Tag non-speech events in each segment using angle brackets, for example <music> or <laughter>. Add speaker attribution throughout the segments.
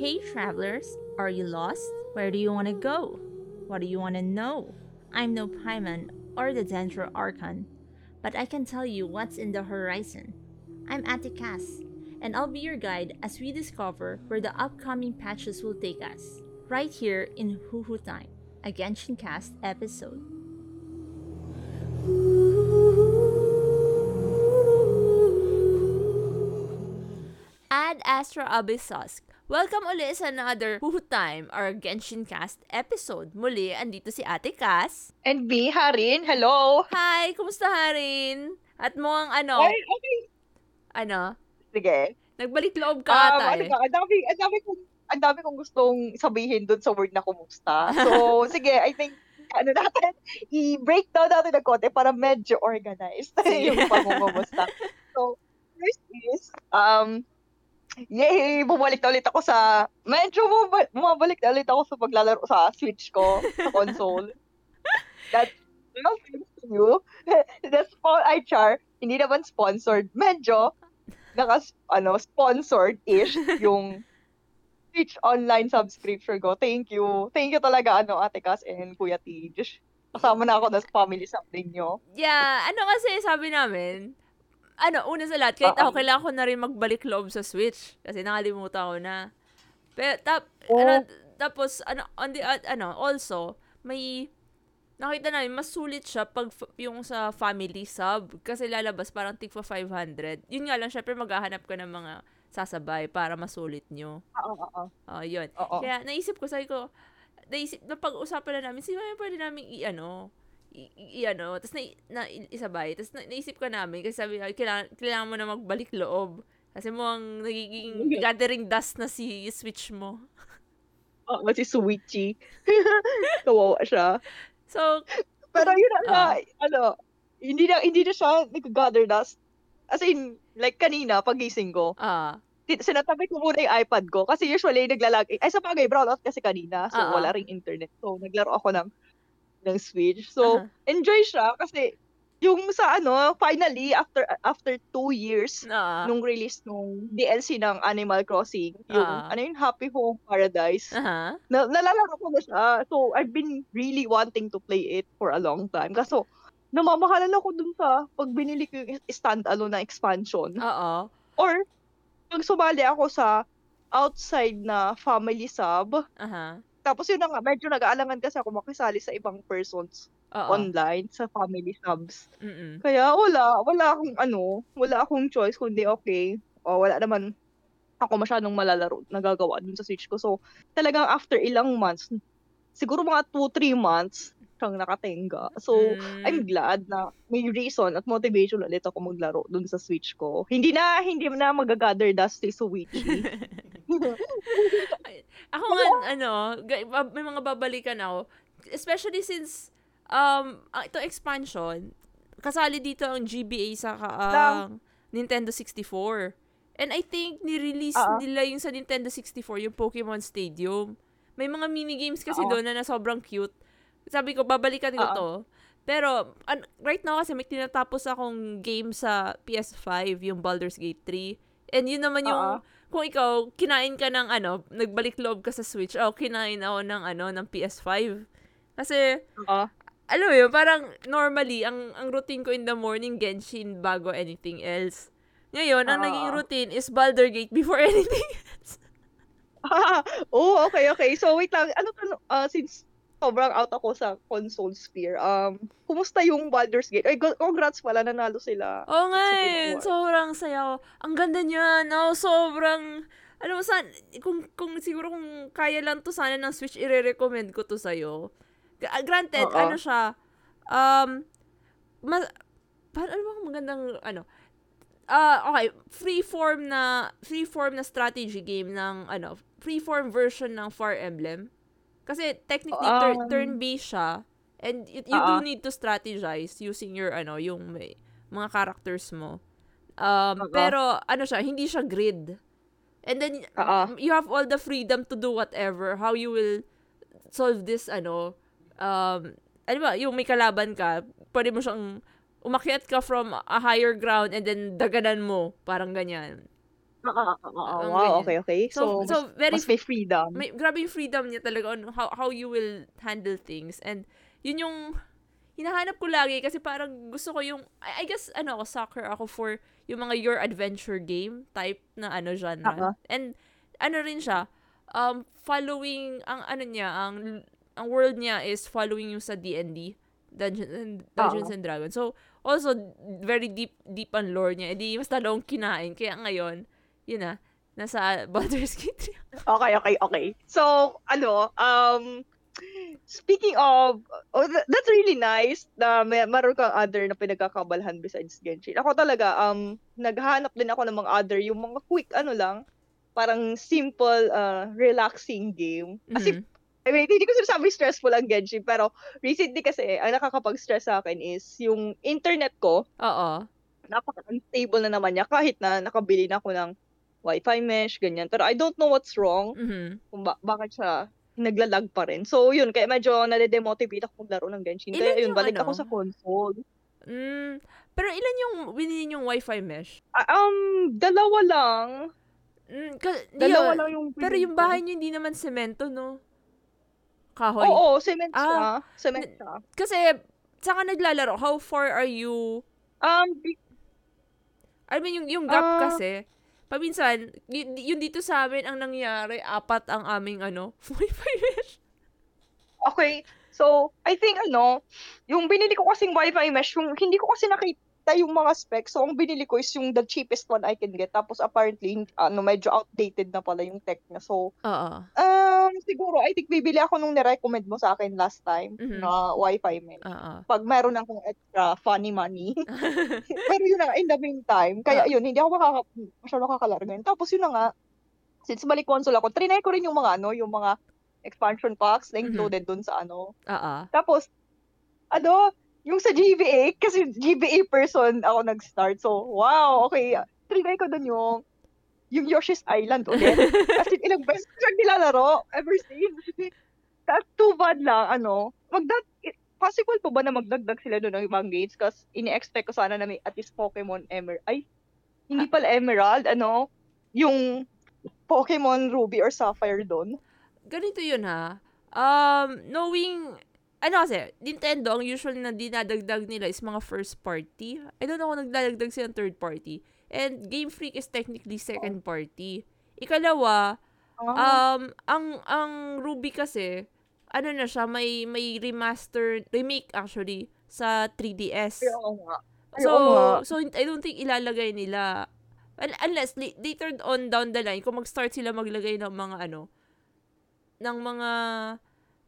Speaker 1: Hey travelers, are you lost? Where do you want to go? What do you want to know? I'm no Paimon or the Dendro Archon, but I can tell you what's in the horizon. I'm Atikas, and I'll be your guide as we discover where the upcoming patches will take us, right here in Huhu Time, a Genshin Cast episode. Ad Astra Abyssos. Welcome uli sa another Huhu Time, our Genshin Cast episode. Muli, andito si Ate Cass.
Speaker 2: And B, Harin, hello!
Speaker 1: Hi! Kumusta Harin? At mo ang ano,
Speaker 2: Ay, okay.
Speaker 1: ano,
Speaker 2: Sige.
Speaker 1: nagbalik loob ka
Speaker 2: Um,
Speaker 1: ata
Speaker 2: ano
Speaker 1: eh.
Speaker 2: ka, ang dami, ang dami kong, ang dami kong gustong sabihin dun sa word na kumusta. So, <laughs> sige, I think, ano natin, i-break down natin ng konti para medyo organized <laughs> yung pangungumusta. So, first is, um, yay, bumalik na ulit ako sa, medyo bumaba- bumabalik na ulit ako sa paglalaro sa Switch ko, sa console. <laughs> That's, no thanks to you. The small eye char, hindi naman sponsored. Medyo, naka, ano, sponsored-ish <laughs> yung Switch online subscription ko. Thank you. Thank you talaga, ano, Ate Cass and Kuya Tej. Kasama na ako na sa family sub ninyo.
Speaker 1: Yeah, ano kasi sabi namin, ano, una sa lahat, kahit
Speaker 2: Oo.
Speaker 1: ako, kailangan ko na rin magbalik loob sa Switch. Kasi nakalimutan ko na. Pero, tap,
Speaker 2: Oh.
Speaker 1: ano, tapos, ano, on the, uh, ano, also, may, nakita namin, mas sulit siya pag yung sa family sub. Kasi lalabas parang tig for 500. Yun nga lang, syempre maghahanap ka ng mga sasabay para masulit nyo.
Speaker 2: Oo, oo,
Speaker 1: Oh, yun.
Speaker 2: oo.
Speaker 1: Kaya naisip ko, sabi ko, naisip, napag-usapan na namin, si Maya pwede namin i-ano, i- i- i-ano, tapos na, na, isabay. Tapos na, naisip ka namin, kasi sabi, ay, kailangan, kailangan mo na magbalik loob. Kasi mo ang nagiging <laughs> gathering dust na si Switch mo.
Speaker 2: Oo, si Switchy. <laughs> Kawawa siya.
Speaker 1: So,
Speaker 2: Pero yun na, nga,
Speaker 1: Oo.
Speaker 2: ano, hindi na, hindi na siya nag-gather dust. As in, like kanina, pagising ko,
Speaker 1: ah,
Speaker 2: ti- sinatabi ko muna yung iPad ko kasi usually naglalag ay sa bagay brownout kasi kanina so
Speaker 1: Oo.
Speaker 2: wala ring internet so naglaro ako ng ng Switch. So
Speaker 1: Aha.
Speaker 2: enjoy siya kasi yung sa ano finally after after two years
Speaker 1: ah,
Speaker 2: nung release nung DLC ng Animal Crossing yung
Speaker 1: Ah.
Speaker 2: ano yun Happy Home Paradise.
Speaker 1: Aha,
Speaker 2: na, nalalaro ko na siya. So I've been really wanting to play it for a long time. Kaso namamahalan ako dun sa pag binili ko yung standalone na expansion.
Speaker 1: Oo,
Speaker 2: Or, pag sumali ako sa outside na family sub,
Speaker 1: aha,
Speaker 2: tapos yun na nga, medyo nag-aalangan kasi ako makisali sa ibang persons
Speaker 1: oo,
Speaker 2: online sa family subs.
Speaker 1: mm
Speaker 2: Kaya wala, wala akong ano, wala akong choice kundi okay. O wala naman ako masyadong malalaro nagagawa dun sa Switch ko. So, talagang after ilang months, siguro mga 2-3 months, siyang nakatenga. So,
Speaker 1: Mm.
Speaker 2: I'm glad na may reason at motivation ulit ako maglaro dun sa Switch ko. Hindi na, hindi na magagather dust si Switchy. <laughs> <laughs>
Speaker 1: Ako nga, ano, may mga babalikan ako. Especially since, um, ang ito expansion, kasali dito ang GBA sa ang Nintendo 64. And I think ni-release
Speaker 2: Oo.
Speaker 1: nila yung sa Nintendo 64, yung Pokemon Stadium. May mga minigames kasi
Speaker 2: Oo.
Speaker 1: doon na, na sobrang cute. Sabi ko, babalikan ko
Speaker 2: Oo.
Speaker 1: to. Pero, an- right now kasi may tinatapos akong game sa PS5, yung Baldur's Gate 3. And yun naman yung,
Speaker 2: Oo.
Speaker 1: Kung ikaw, kinain ka ng ano, nagbalik loob ka sa Switch, oh, kinain ako ng ano, ng PS5. Kasi,
Speaker 2: Oo.
Speaker 1: alam mo yun, parang normally, ang, ang routine ko in the morning, Genshin bago anything else. Ngayon, ang
Speaker 2: Oo.
Speaker 1: naging routine is Baldur Gate before <laughs> anything else. <laughs>
Speaker 2: oh, okay, okay. So, wait lang. Ano to, uh, since sobrang out ako sa console sphere, um, kumusta yung Baldur's Gate? Ay, congrats pala, nanalo sila.
Speaker 1: Oo nga
Speaker 2: Sige,
Speaker 1: eh, sobrang saya ko. Ang ganda niya, no? Sobrang, alam mo, san, kung, kung siguro kung kaya lang to sana ng Switch, ire-recommend ko to sa'yo. Ah, Granted,
Speaker 2: Oo.
Speaker 1: ano siya, um, mas, paano ano bang magandang, ano, ah okay, free-form na, free-form na strategy game ng, ano, free-form version ng Fire Emblem. Kasi technically,
Speaker 2: Um,
Speaker 1: turn-based siya. And you, you do
Speaker 2: Oo.
Speaker 1: need to strategize using your, ano, yung may, mga characters mo. Um, pero, ano siya, hindi siya grid. And then,
Speaker 2: Oo.
Speaker 1: you have all the freedom to do whatever, how you will solve this, ano, um, ano ba, yung may kalaban ka, pwede mo siyang, umakyat ka from a higher ground and then daganan mo, parang ganyan.
Speaker 2: Oo, oo, oo.
Speaker 1: Ang
Speaker 2: Wow,
Speaker 1: ganyan.
Speaker 2: okay, okay.
Speaker 1: So,
Speaker 2: So,
Speaker 1: so very
Speaker 2: mas may freedom.
Speaker 1: may grabe yung freedom niya talaga on how how you will handle things and yun yung hinahanap ko lagi kasi parang gusto ko yung I, I guess ano ako soccer ako for yung mga your adventure game type na ano genre
Speaker 2: Oo.
Speaker 1: and ano rin siya um following ang ano niya ang ang world niya is following yung sa D&D Dungeons and Dungeons
Speaker 2: Oo.
Speaker 1: and Dragons so also very deep deep ang lore niya edi mas talong kinain kaya ngayon yun na nasa <laughs> Baldur's Gate 3
Speaker 2: Okay, okay, okay. So, ano, um, speaking of, oh, tha- that's really nice na may, meron kang other na pinagkakabalhan besides Genshin. Ako talaga, um, naghahanap din ako ng mga other, yung mga quick, ano lang, parang simple, uh, relaxing game. Kasi,
Speaker 1: Mhm.
Speaker 2: I mean, hindi ko sinasabi stressful ang Genshin, pero recently kasi, ang nakakapag-stress sa akin is yung internet ko,
Speaker 1: Oo.
Speaker 2: napaka-unstable na naman niya kahit na nakabili na ako ng Wi-Fi mesh, ganyan. Pero I don't know what's wrong
Speaker 1: Mhm.
Speaker 2: kung ba- bakit siya naglalag pa rin. So, yun, kaya medyo nade-demotivate ako maglaro ng Genshin.
Speaker 1: Ilan
Speaker 2: Kaya yun, balik
Speaker 1: ano?
Speaker 2: ako sa console.
Speaker 1: Mm, pero ilan yung binili yung Wi-Fi mesh?
Speaker 2: Ah, um, dalawa lang.
Speaker 1: Mm, ka-
Speaker 2: Dalawa
Speaker 1: yun.
Speaker 2: lang yung
Speaker 1: Pero yung bahay niyo hindi naman semento, no? Kahoy.
Speaker 2: Oo, cement
Speaker 1: Ah,
Speaker 2: siya. Cement siya.
Speaker 1: Kasi, saan ka naglalaro? How far are you?
Speaker 2: Um,
Speaker 1: I mean, yung, yung gap
Speaker 2: Ah.
Speaker 1: kasi, paminsan, y- yung dito sa amin, ang nangyari, apat ang aming, ano, <laughs> Wi-Fi mesh.
Speaker 2: okay. So, I think ano, yung binili ko kasing Wi-Fi mesh, yung hindi ko kasi nakita yung mga specs. So, ang binili ko is yung the cheapest one I can get. Tapos apparently, ano, medyo outdated na pala yung tech niya. So,
Speaker 1: Oo.
Speaker 2: Um, siguro, I think bibili ako nung nirecommend mo sa akin last time
Speaker 1: Mhm.
Speaker 2: na Wi-Fi mesh.
Speaker 1: Oo.
Speaker 2: Pag meron akong extra funny money. <laughs> <laughs> Pero yun na nga, in the meantime, kaya
Speaker 1: Ah.
Speaker 2: yun, hindi ako makaka, masyado makakalaro ngayon. Tapos yun na nga, since balik console ako, trinay ko rin yung mga ano, yung mga expansion packs na
Speaker 1: Mhm.
Speaker 2: included dun sa ano,
Speaker 1: Oo.
Speaker 2: tapos, ano, yung sa GBA, kasi GBA person ako nag-start. So, wow, okay. Trinay ko dun yung, yung Yoshi's Island ulit. <laughs> Kasi ilang beses ko siyang nilalaro ever since. Tapos too bad lang, ano, magdag, possible po ba na magdagdag sila doon ng ibang games? Kasi ini-expect ko sana na may at least Pokemon Emerald. Ay, hindi pala Emerald, ano, yung Pokemon Ruby or Sapphire doon.
Speaker 1: ganito yun ha. Um, knowing, ano kasi, Nintendo, ang usual na dinadagdag nila is mga first party. I don't know kung nagdadagdag silang third party. And Game Freak is technically second party. Ikalawa,
Speaker 2: Ah,
Speaker 1: um, ang, ang Ruby kasi, ano na siya, may, may remaster, remake actually, sa 3DS.
Speaker 2: ay, oo nga. Ay,
Speaker 1: So, so I don't think ilalagay nila un- unless li- later on down the line kung mag-start sila maglagay ng mga ano ng mga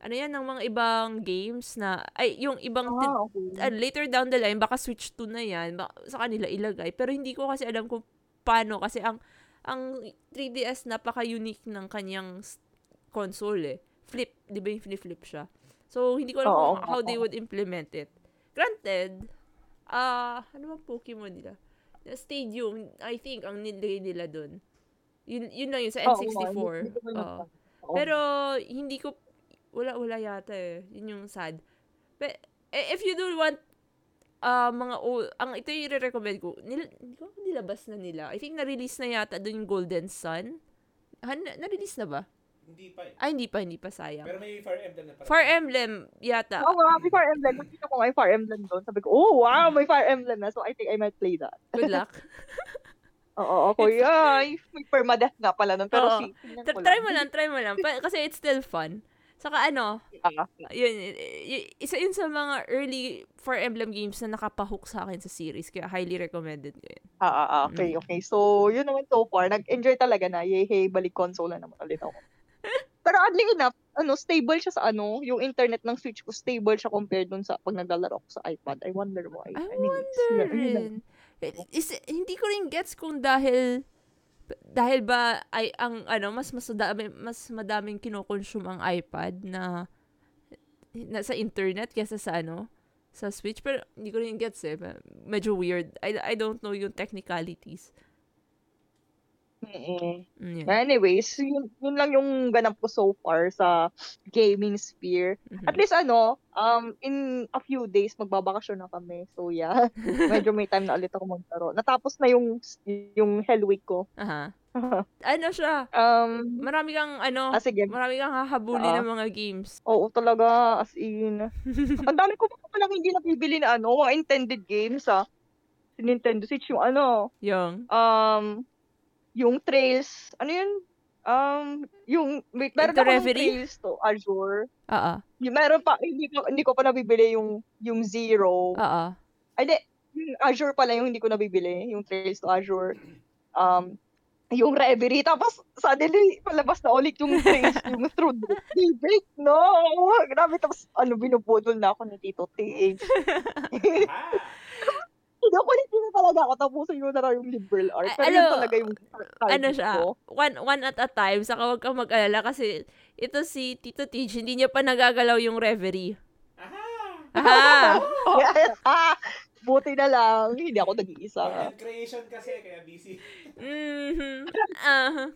Speaker 1: ano yan ng mga ibang games na ay yung ibang
Speaker 2: Ah, okay.
Speaker 1: uh, later down the line baka switch to na yan baka sa kanila ilagay pero hindi ko kasi alam kung paano kasi ang ang 3DS napaka-unique ng kanyang console eh. Flip, 'di ba yung flip siya? So hindi ko alam
Speaker 2: Oo,
Speaker 1: kung how they
Speaker 2: oo.
Speaker 1: would implement it. Granted, ah ano bang Pokemon nila? The Stadium, I think ang nilagay nila doon. Yun, yun lang yun sa
Speaker 2: Oo,
Speaker 1: N64.
Speaker 2: hindi ko
Speaker 1: Oo.
Speaker 2: Oo.
Speaker 1: Pero hindi ko wala wala yata eh. Yun yung sad. But if you do want ah mga old, ang ito yung i-recommend ko. Nil, nilabas na nila. I think na-release na yata doon yung Golden Sun. Han, na-release na ba?
Speaker 3: Hindi pa eh.
Speaker 1: Ay, hindi pa, hindi pa sayang.
Speaker 3: Pero may Fire Emblem na pala.
Speaker 1: Fire Emblem yata.
Speaker 2: Oo nga, may Fire Emblem. Nakita ko may Fire Emblem doon. Sabi ko, oh wow, may Fire Emblem na. So I think I might play that.
Speaker 1: Good luck. <laughs>
Speaker 2: Oo, ako, ay, may permadeath nga pala nun. Pero
Speaker 1: Oo.
Speaker 2: si, tingnan
Speaker 1: Try, mo lang, try mo lang. Pa- kasi it's still fun. Saka ano,
Speaker 2: Ah,
Speaker 1: yun, y- y- isa yun sa mga early Fire Emblem games na nakapahook sa akin sa series. Kaya highly recommended ko yun.
Speaker 2: ah, ah, ah, okay, okay. So, yun naman so far. Nag-enjoy talaga na. Yay, hey, balik console na naman ulit ako. <laughs> Pero oddly enough, ano, stable siya sa ano, yung internet ng Switch ko, stable siya compared dun sa pag naglalaro ko sa iPad. I wonder why.
Speaker 1: I wonder
Speaker 2: yun, yun lang.
Speaker 1: rin. Is, hindi ko rin gets kung dahil dahil ba ay ang ano mas mas madami, mas madaming kinokonsume ang iPad na na sa internet kaysa sa ano sa Switch. Pero hindi ko rin gets eh. Medyo weird. I, I don't know yung technicalities
Speaker 2: Mm-mm.
Speaker 1: mm, yun.
Speaker 2: Anyways, yun, yun lang yung ganap ko so far sa gaming sphere.
Speaker 1: Mhm.
Speaker 2: At least ano, um, in a few days, magbabakasyon na kami. So yeah, <laughs> medyo may time na ulit ako maglaro. Natapos na yung yung Hell Week ko.
Speaker 1: aha <laughs> Ano siya,
Speaker 2: um,
Speaker 1: marami kang ano,
Speaker 2: ah, sige.
Speaker 1: marami kang hahabulin
Speaker 2: Oo.
Speaker 1: ng mga games.
Speaker 2: Oo, talaga, as in. <laughs> Ang dami ko pa palang hindi nabibili na ano, mga intended games ah. Sa Nintendo Switch, yung ano,
Speaker 1: Yung,
Speaker 2: um, yung Trails, ano yun? Um, yung, wait, meron ako ng
Speaker 1: Reverie?
Speaker 2: Trails to Azure.
Speaker 1: oo,
Speaker 2: Yung, meron pa, hindi ko, hindi ko pa nabibili yung, yung Zero.
Speaker 1: oo.
Speaker 2: Ay, di, yung Azure pala yung hindi ko nabibili, yung Trails to Azure. Um, yung Reverie, tapos suddenly, palabas na ulit yung Trails, <laughs> yung Through the Daybreak, no? Grabe, tapos, ano, binubudol na ako ni Tito Tig. <laughs> Hindi ako, hindi na talaga ako tapusin ko na lang yung liberal art.
Speaker 1: A-
Speaker 2: Pero yun
Speaker 1: ano,
Speaker 2: talaga yung
Speaker 1: ano siya,
Speaker 2: ko.
Speaker 1: one, one at a time, saka huwag kang mag-alala kasi ito si Tito Teach, hindi niya pa nagagalaw yung reverie. Aha! <laughs>
Speaker 2: Yes. Ah, <laughs> buti na lang, hindi ako nag-iisa.
Speaker 3: Content creation kasi, kaya busy.
Speaker 1: Mhm. Ah.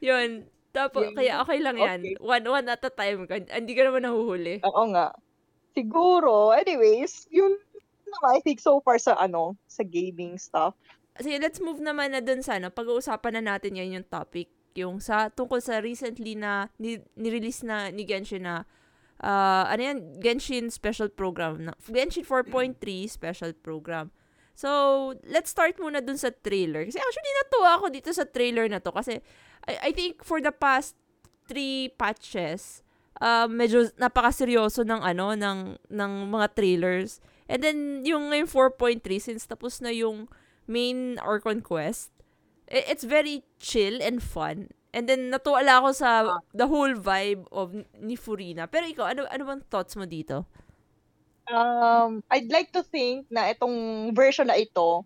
Speaker 1: Yun. Tapos,
Speaker 2: Yun.
Speaker 1: kaya okay lang yan.
Speaker 2: Okay.
Speaker 1: One, one at a time. Hindi ka naman nahuhuli.
Speaker 2: Oo nga. Siguro, anyways, yun naman, I think so far sa ano, sa gaming stuff.
Speaker 1: Sige, let's move naman na dun sa ano. Pag-uusapan na natin ngayon yung topic. Yung sa, tungkol sa recently na, ni, release na ni Genshin na, ah, ano yan, Genshin Special Program. Na, Genshin 4.3 Special Program. So, let's start muna dun sa trailer. Kasi actually, natuwa ako dito sa trailer na to. Kasi, I, I think for the past three patches, uh, medyo napakaseryoso ng ano, ng, ng mga trailers. And then, yung ngayon 4.3, since tapos na yung main Orcon Quest, it's very chill and fun. And then, natuwala ako sa the whole vibe of ni Furina. Pero ikaw, ano, ano bang thoughts mo dito?
Speaker 2: Um, I'd like to think na itong version na ito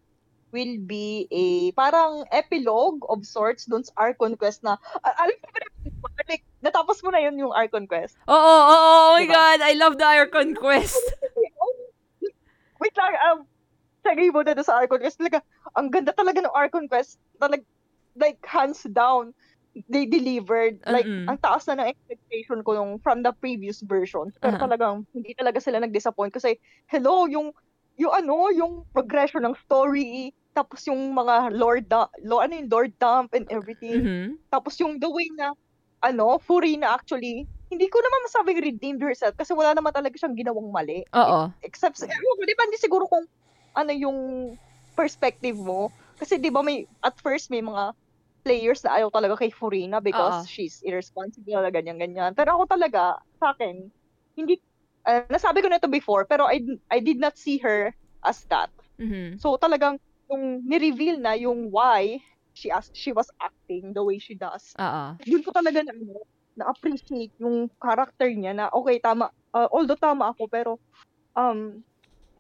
Speaker 2: will be a parang epilogue of sorts dun sa Archon Quest na, alam mo ba, like, natapos mo na yun yung Archon Quest.
Speaker 1: Oo, oo, oo, oh my
Speaker 2: Diba?
Speaker 1: God! I love the Orcon Quest! <laughs>
Speaker 2: Wait lang, um, sagay mo na doon sa Archon Quest. Talaga, ang ganda talaga ng Archon Quest. Talag, like, hands down, they delivered. Like,
Speaker 1: Mm-mm.
Speaker 2: ang taas na ng expectation ko nung from the previous version. Pero
Speaker 1: Aha.
Speaker 2: talagang, hindi talaga sila nag-disappoint. Kasi, hello, yung, yung ano, yung progression ng story, tapos yung mga lord, da- lo, ano yung lord dump and everything.
Speaker 1: Mhm.
Speaker 2: Tapos yung the way na, ano, Furina actually, hindi ko naman masabing redeemed herself kasi wala naman talaga siyang ginawang mali
Speaker 1: Oo.
Speaker 2: except sa, ewan ko, depende siguro kung ano yung perspective mo. Kasi di ba may, at first may mga players na ayaw talaga kay Furina because
Speaker 1: Oo.
Speaker 2: she's irresponsible, ganyan-ganyan. Pero ako talaga, sa akin, hindi, ah, nasabi ko na ito before, pero I, I did not see her as that.
Speaker 1: Mhm.
Speaker 2: So talagang, yung ni-reveal na yung why she as she was acting the way she does,
Speaker 1: Oo.
Speaker 2: yun ko talaga na, ano, na-appreciate yung character niya na, okay, tama, uh, although tama ako, pero, um,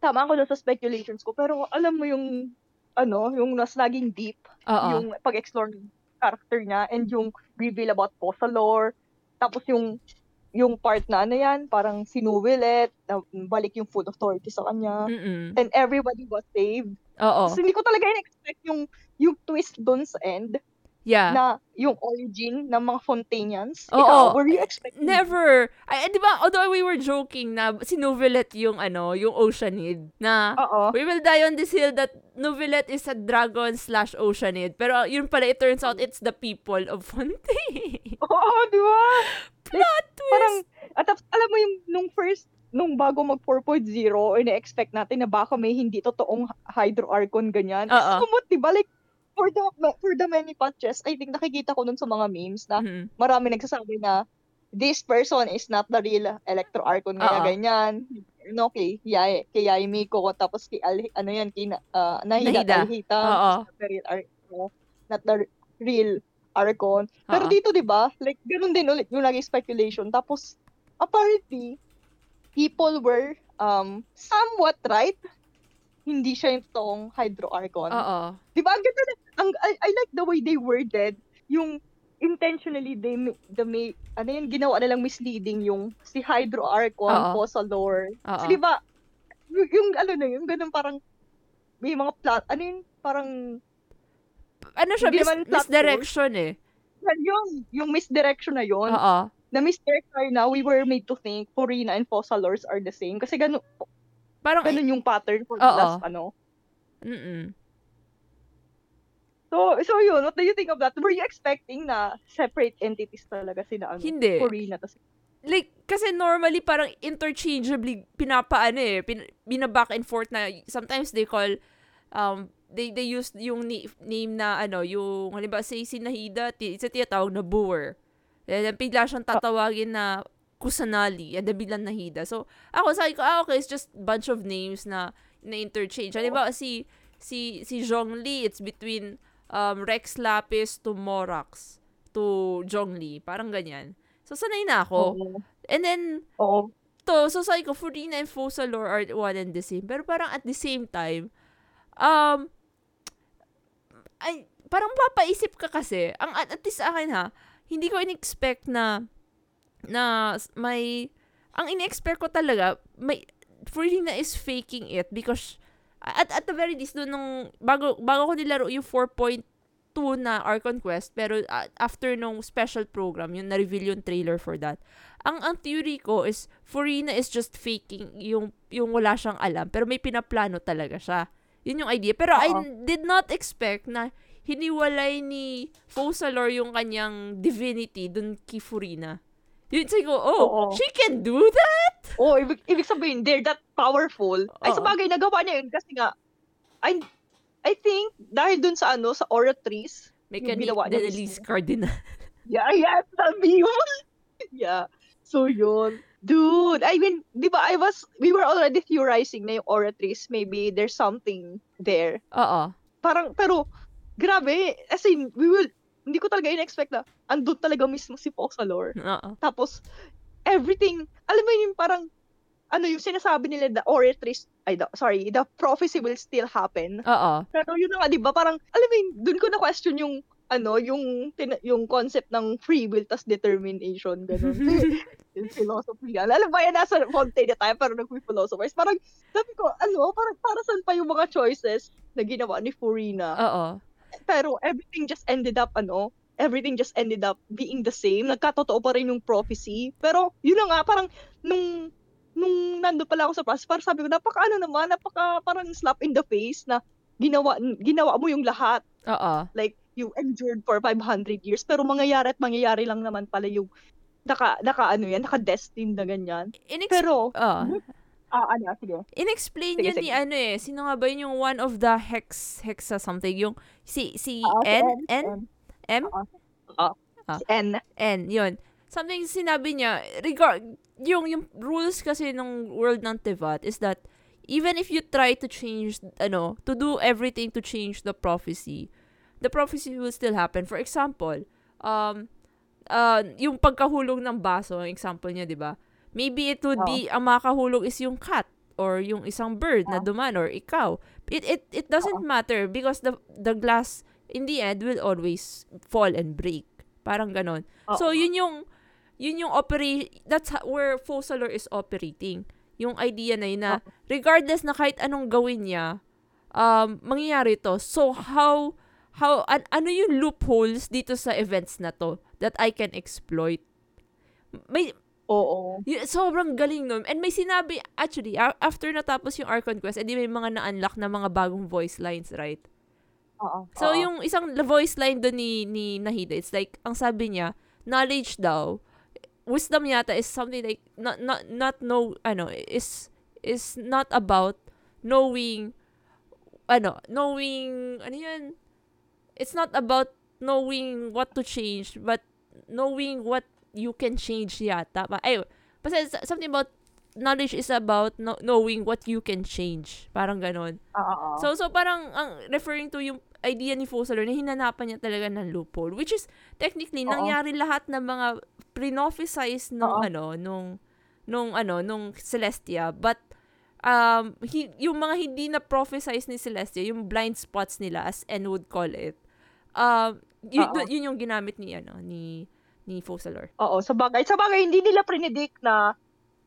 Speaker 2: tama ako sa speculations ko, pero alam mo yung, ano, yung nas naging deep,
Speaker 1: Oo.
Speaker 2: yung pag-explore ng character niya, and yung reveal about Posa lore, tapos yung, yung part na ano yan, parang sinuwilit, na balik yung full authority sa kanya,
Speaker 1: Mm-mm.
Speaker 2: and everybody was saved.
Speaker 1: Oo.
Speaker 2: So, hindi ko talaga in-expect yung, yung twist dun sa end,
Speaker 1: Yeah.
Speaker 2: na yung origin ng mga Fontanians.
Speaker 1: Oo.
Speaker 2: Ikaw, were you expecting?
Speaker 1: Never. Ay, eh, di ba, although we were joking na si Novelet yung ano, yung Oceanid, na
Speaker 2: Oo.
Speaker 1: we will die on this hill that Novelet is a dragon slash Oceanid. Pero yun pala, it turns out it's the people of Fontaine. <laughs>
Speaker 2: Oo, di ba? <laughs>
Speaker 1: Plot twist!
Speaker 2: Parang, at alam mo yung, nung first, nung bago mag 4.0, ina-expect natin na baka may hindi totoong Hydro Archon ganyan.
Speaker 1: Oo.
Speaker 2: Sumot, di ba? Like, for the, for the many patches, I think nakikita ko nun sa mga memes na
Speaker 1: Mhm.
Speaker 2: marami nagsasabi na this person is not the real Electro Archon, kaya
Speaker 1: Oo.
Speaker 2: ganyan. No, kay Yay, kay Yay Miko, tapos kay Al, ano yan, kay na- ah, Nahida,
Speaker 1: Nahida.
Speaker 2: Alhita,
Speaker 1: Oo.
Speaker 2: not the real Archon, not the real Archon. Pero
Speaker 1: Oo.
Speaker 2: dito, di ba, like, ganun din ulit yung naging speculation. Tapos, apparently, people were um somewhat right. Hindi siya yung totoong Hydro Archon.
Speaker 1: Oo.
Speaker 2: Di ba? Ang ganda na, ang, I, I like the way they worded yung intentionally they the may ano yun ginawa nilang misleading yung si Hydro Archon po sa lore.
Speaker 1: Oo.
Speaker 2: Kasi di ba yung, yung ano na yun, ganun parang may mga plot, ano yun, parang
Speaker 1: Ano siya, mis- misdirection eh.
Speaker 2: yung, yung misdirection na yun,
Speaker 1: Oo.
Speaker 2: na misdirect tayo na we were made to think Purina and Fossalors are the same. Kasi ganun,
Speaker 1: Parang,
Speaker 2: ganun yung pattern for the last, ano.
Speaker 1: mm
Speaker 2: So, so yun, what do you think of that? Were you expecting na separate entities talaga sila, ano?
Speaker 1: Hindi.
Speaker 2: Corina, tas
Speaker 1: like, kasi normally parang interchangeably pinapaano eh, pin, binaback and forth na sometimes they call, um, they they use yung ni, name na ano, yung, halimbawa say si Nahida, ti, isa tinatawag na Boer. And then bigla siyang tatawagin na Kusanali, and then biglang Nahida. So, ako sabi ko, ah, okay, it's just bunch of names na na interchange. Halimbawa si si si Zhongli, it's between um, Rex Lapis to Morax to Zhongli, parang ganyan. So sanay na ako.
Speaker 2: Oo.
Speaker 1: And then
Speaker 2: Oo.
Speaker 1: to, so sabi ko, Furina and Fosalor are one and the same. Pero parang at the same time, um, ay, parang papaisip ka kasi, ang at, at least akin ha, hindi ko in-expect na, na may, ang in-expect ko talaga, may, Furina is faking it because, at, at the very least, doon nung, bago, bago ko nilaro yung 4.2 na Archon Quest, pero uh, after nung special program, yung na-reveal yung trailer for that, ang ang theory ko is Furina is just faking yung yung wala siyang alam pero may pinaplano talaga siya. Yun yung idea. Pero I
Speaker 2: Oo.
Speaker 1: did not expect na hiniwalay ni Fosalor yung kanyang divinity dun kay Furina. Yun sabi ko, oh,
Speaker 2: Oo.
Speaker 1: she can do that?
Speaker 2: Oh, ibig, ibig sabihin, they're that powerful. Ay,
Speaker 1: Oo.
Speaker 2: sa bagay, nagawa niya yun kasi nga, I, I think, dahil dun sa ano, sa Oratrice,
Speaker 1: May
Speaker 2: Yung ginawa niya mismo.
Speaker 1: Cardinal. <laughs>
Speaker 2: yeah, yeah, sabi yun. <laughs> yeah. So, yun. Dude, I mean, di ba, I was, we were already theorizing na yung Oratrice, maybe there's something there.
Speaker 1: Oo.
Speaker 2: Parang, pero, grabe, as in, we will, hindi ko talaga in-expect na, andun talaga mismo si Foxalor.
Speaker 1: Oo.
Speaker 2: Tapos, everything, alam mo yung parang, ano yung sinasabi nila, the oratrice, ay, the, sorry, the prophecy will still happen.
Speaker 1: Oo.
Speaker 2: Pero yun nga, di ba, parang, alam mo yun, dun ko na-question yung, ano, yung, tina- yung concept ng free will tas determination, ganun. <laughs> yung philosophy. Alam ba yan, nasa Fontaine na tayo, pero nag-philosophize. Parang, sabi ko, ano, parang, para saan pa yung mga choices na ginawa ni Furina?
Speaker 1: Oo.
Speaker 2: pero everything just ended up ano, everything just ended up being the same. Nagkatotoo pa rin yung prophecy. Pero yun na nga parang nung nung nando pala ako sa process, parang sabi ko napaka ano naman, napaka parang slap in the face na ginawa ginawa mo yung lahat.
Speaker 1: Oo.
Speaker 2: Like you endured for 500 years pero mangyayari at mangyayari lang naman pala yung naka naka ano yan, naka destined na ganyan.
Speaker 1: Inex-
Speaker 2: Pero
Speaker 1: Oo.
Speaker 2: ah ano sige.
Speaker 1: Inexplain
Speaker 2: Sige,
Speaker 1: yun ni
Speaker 2: sige.
Speaker 1: ano eh. Sino nga ba yun yung one of the hex, hexa something? Yung si, si
Speaker 2: si
Speaker 1: N?
Speaker 2: N,
Speaker 1: N? M?
Speaker 2: Ah.
Speaker 1: Ah.
Speaker 2: Si N.
Speaker 1: N, yun. Something sinabi niya, regard, yung, yung rules kasi ng world ng Tevat is that even if you try to change, ano, to do everything to change the prophecy, the prophecy will still happen. For example, um, uh, yung pagkahulog ng baso, example niya, di ba? Maybe it would
Speaker 2: Oo.
Speaker 1: be, ang makahulog is yung cat or yung isang bird na
Speaker 2: Oo.
Speaker 1: duman or ikaw. It, it, it doesn't matter because the, the glass in the end will always fall and break. Parang ganon. So, yun yung, yun yung operate, that's ho- where Fosalor is operating. Yung idea na yun na, regardless na kahit anong gawin niya, um, mangyayari to. So, how, how, an, ano yung loopholes dito sa events na to that I can exploit? May,
Speaker 2: Oo.
Speaker 1: y- sobrang galing nun. And may sinabi, actually, a- after natapos yung Archon Quest, edi may mga na-unlock na mga bagong voice lines, right?
Speaker 2: Oo.
Speaker 1: So,
Speaker 2: Oo.
Speaker 1: yung isang voice line doon ni, ni Nahida, it's like, ang sabi niya, knowledge daw, wisdom yata is something like, not, not, not know, ano, is, is not about knowing, ano, knowing, ano yun, it's not about knowing what to change, but knowing what you can change yata. Ba- Ay, basta it's something about, knowledge is about no- knowing what you can change. Parang ganon.
Speaker 2: Oo.
Speaker 1: So, so parang ang referring to yung idea ni Fosalor na hinanapan niya talaga ng loophole. Which is, technically,
Speaker 2: Oo.
Speaker 1: nangyari lahat ng mga prinophesize nung
Speaker 2: Oo.
Speaker 1: ano, nung, nung ano, nung Celestia. But, um, hi- yung mga hindi na prophesize ni Celestia, yung blind spots nila, as N would call it, um, yun,
Speaker 2: Oo.
Speaker 1: yun yung ginamit ni, ano, ni, ni Fosalor.
Speaker 2: Oo, sa bagay. Sa bagay, hindi nila predict na,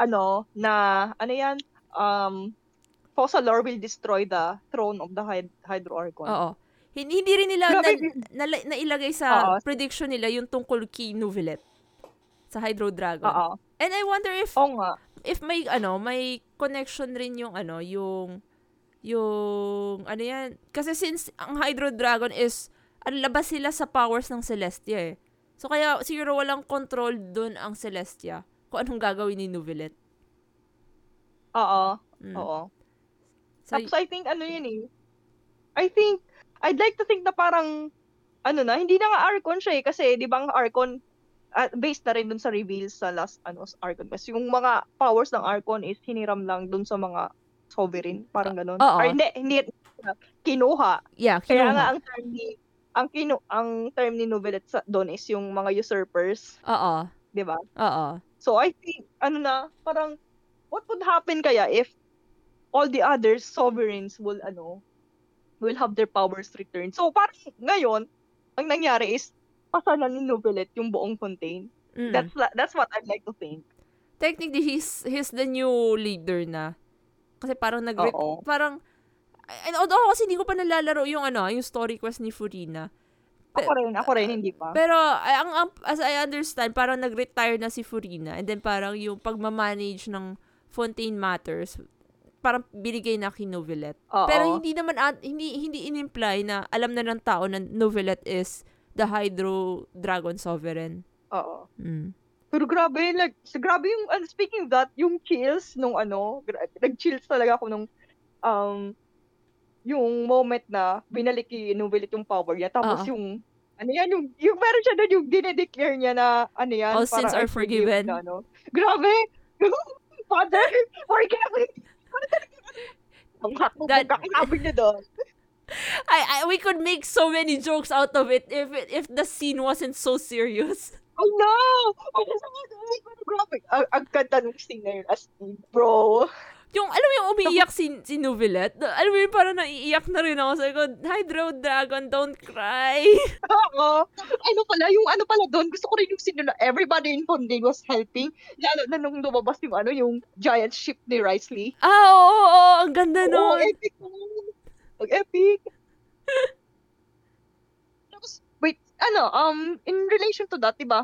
Speaker 2: ano, na, ano yan, um, Fossalor will destroy the throne of the Hyd- Hydro Archon.
Speaker 1: Oo. Hindi, hindi rin nila na, nala- nailagay sa
Speaker 2: Oo.
Speaker 1: prediction nila yung tungkol kay Nuvillet sa Hydro Dragon.
Speaker 2: Oo.
Speaker 1: And I wonder if
Speaker 2: Oo nga.
Speaker 1: if may ano, may connection rin yung ano, yung yung ano yan kasi since ang Hydro Dragon is ang labas sila sa powers ng Celestia eh. So kaya siguro walang control dun ang Celestia kung anong gagawin ni Nuvilet.
Speaker 2: Oo.
Speaker 1: Mm.
Speaker 2: Oo.
Speaker 1: So,
Speaker 2: Tapos I think ano yun eh. I think, I'd like to think na parang, ano na, hindi na nga Archon siya eh. Kasi di ba ang Archon, ah, based na rin dun sa reveals sa last ano, sa Archon Quest. Yung mga powers ng Archon is hiniram lang dun sa mga sovereign. Parang ganun.
Speaker 1: Oo.
Speaker 2: Or hindi, hindi, kinuha.
Speaker 1: yeah,
Speaker 2: Kaya
Speaker 1: kinuha.
Speaker 2: nga ang term ni, ang kinu ang term ni Novelet sa doon is yung mga usurpers,
Speaker 1: Oo.
Speaker 2: 'di ba?
Speaker 1: Oo.
Speaker 2: So I think ano na, parang what would happen kaya if all the other sovereigns will ano will have their powers returned. So parang ngayon, ang nangyari is pasanan ni Novelet yung buong Fontaine.
Speaker 1: Mm.
Speaker 2: That's that's what I'd like to think.
Speaker 1: Technically, he's, he's the new leader na. Kasi parang nag parang and although kasi hindi ko pa nalalaro yung ano, yung story quest ni Furina. Pe-
Speaker 2: Ako rin, ako rin hindi pa.
Speaker 1: Pero ang, ang as I understand, parang nag-retire na si Furina and then parang yung pagmamanage ng Fontaine Matters parang binigay na kay Novelet.
Speaker 2: Oo.
Speaker 1: Pero hindi naman at, hindi hindi in-imply na alam na ng tao na Novelet is the Hydro Dragon Sovereign.
Speaker 2: Oo.
Speaker 1: Mm.
Speaker 2: Pero grabe, like, grabe yung, uh, speaking of that, yung chills nung ano, gra- nag-chills talaga ako nung, um, yung moment na binalik Novelit yung power niya. Tapos
Speaker 1: Oo.
Speaker 2: yung, ano yan, yung, yung meron siya doon, yung dinedeclare niya na, ano yan,
Speaker 1: All sins are
Speaker 2: I forgive
Speaker 1: forgiven.
Speaker 2: Na, ano. Grabe! <laughs> Father, forgive me! <laughs> Ang
Speaker 1: That-
Speaker 2: pagkakasabi niya doon. <laughs>
Speaker 1: I, I we could make so many jokes out of it if it, if the scene wasn't so serious.
Speaker 2: Know! Ay, pero grabe. Ang, ang ganda nung scene na yun, as in, bro.
Speaker 1: Yung, alam mo yung umiiyak si, si Novelet? Alam mo yung parang naiiyak na rin ako. Sabi ko, Hydro Dragon, don't cry. <laughs>
Speaker 2: Oo. Ano pala, yung ano pala doon, gusto ko rin yung na everybody in Fontaine was helping. Lalo na nung lumabas yung ano, yung giant ship ni Risley.
Speaker 1: ah, oo, oo, oo, ang ganda
Speaker 2: Oo,
Speaker 1: nun.
Speaker 2: epic naman. Ang epic. <laughs> Tapos, wait, ano, um, in relation to that, diba?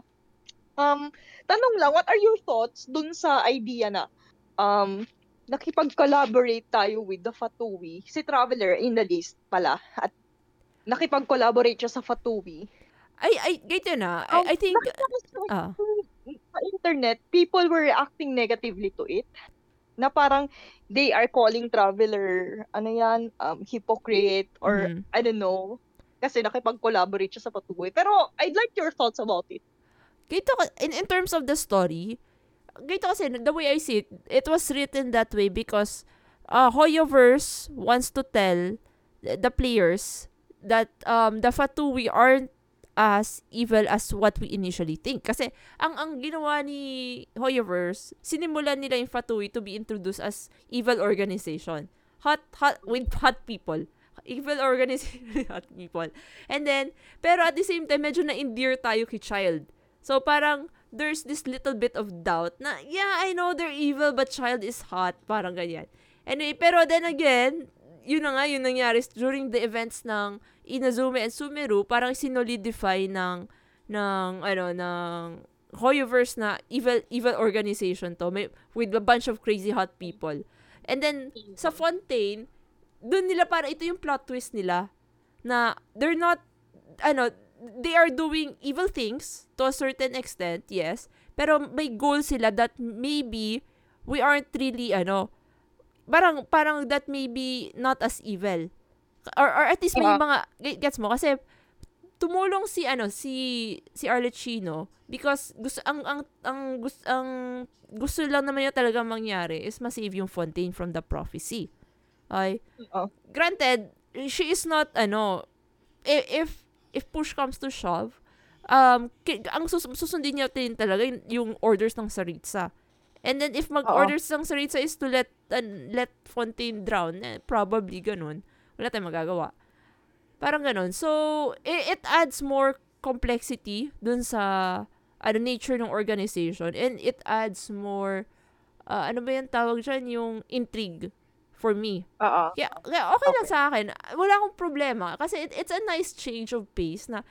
Speaker 2: Um, tanong lang, what are your thoughts dun sa idea na, um, nakipag-collaborate tayo with the Fatui, si Traveler in the list pala, at nakipag-collaborate siya sa Fatui.
Speaker 1: Ay, ay, ganito na.
Speaker 2: Um,
Speaker 1: I, I think,
Speaker 2: ko sa, internet, people were reacting negatively to it. Na parang they are calling Traveler, ano yan, um, hypocrite, or
Speaker 1: mhm.
Speaker 2: I don't know, kasi nakipag-collaborate siya sa Patuboy. Pero I'd like your thoughts about it.
Speaker 1: Ganito, in, in terms of the story, ganito kasi, the way I see it, it was written that way because uh, Hoyoverse wants to tell the players that um, the Fatui aren't as evil as what we initially think. Kasi ang ang ginawa ni Hoyoverse, sinimulan nila yung Fatui to be introduced as evil organization. Hot, hot, with hot people. Evil organization <laughs> hot people. And then, pero at the same time, medyo na-endear tayo kay Child. So parang there's this little bit of doubt na, yeah, I know they're evil, but child is hot. Parang ganyan. Anyway, pero then again, yun na nga, yun nangyari during the events ng Inazume and Sumeru, parang sinolidify ng, ng, ano, ng Hoyoverse na evil, evil organization to, may, with a bunch of crazy hot people. And then, sa Fontaine, dun nila para ito yung plot twist nila na they're not, ano, they are doing evil things to a certain extent, yes. Pero may goal sila that maybe we aren't really, ano, parang, parang that may be not as evil. Or, or at least may
Speaker 2: Yeah.
Speaker 1: mga, ge- gets mo? Kasi, tumulong si, ano, si, si Arlecchino because gusto, ang, ang, ang, gusto, ang, gusto lang naman niya talaga mangyari is masave yung Fontaine from the prophecy. Okay?
Speaker 2: Oo.
Speaker 1: Granted, she is not, ano, i- if, if push comes to shove, um, ang sus- susundin niya din talaga yung, yung orders ng Saritza. And then, if mag-orders ng Saritza is to let, uh, let Fontaine drown, eh, probably ganun. Wala tayong magagawa. Parang ganun. So, it, it adds more complexity dun sa ano, nature ng organization. And it adds more, uh, ano ba yung tawag dyan? Yung intrigue for me.
Speaker 2: Oo.
Speaker 1: Kaya, kaya okay, lang sa akin. Wala akong problema. Kasi it, it's a nice change of pace na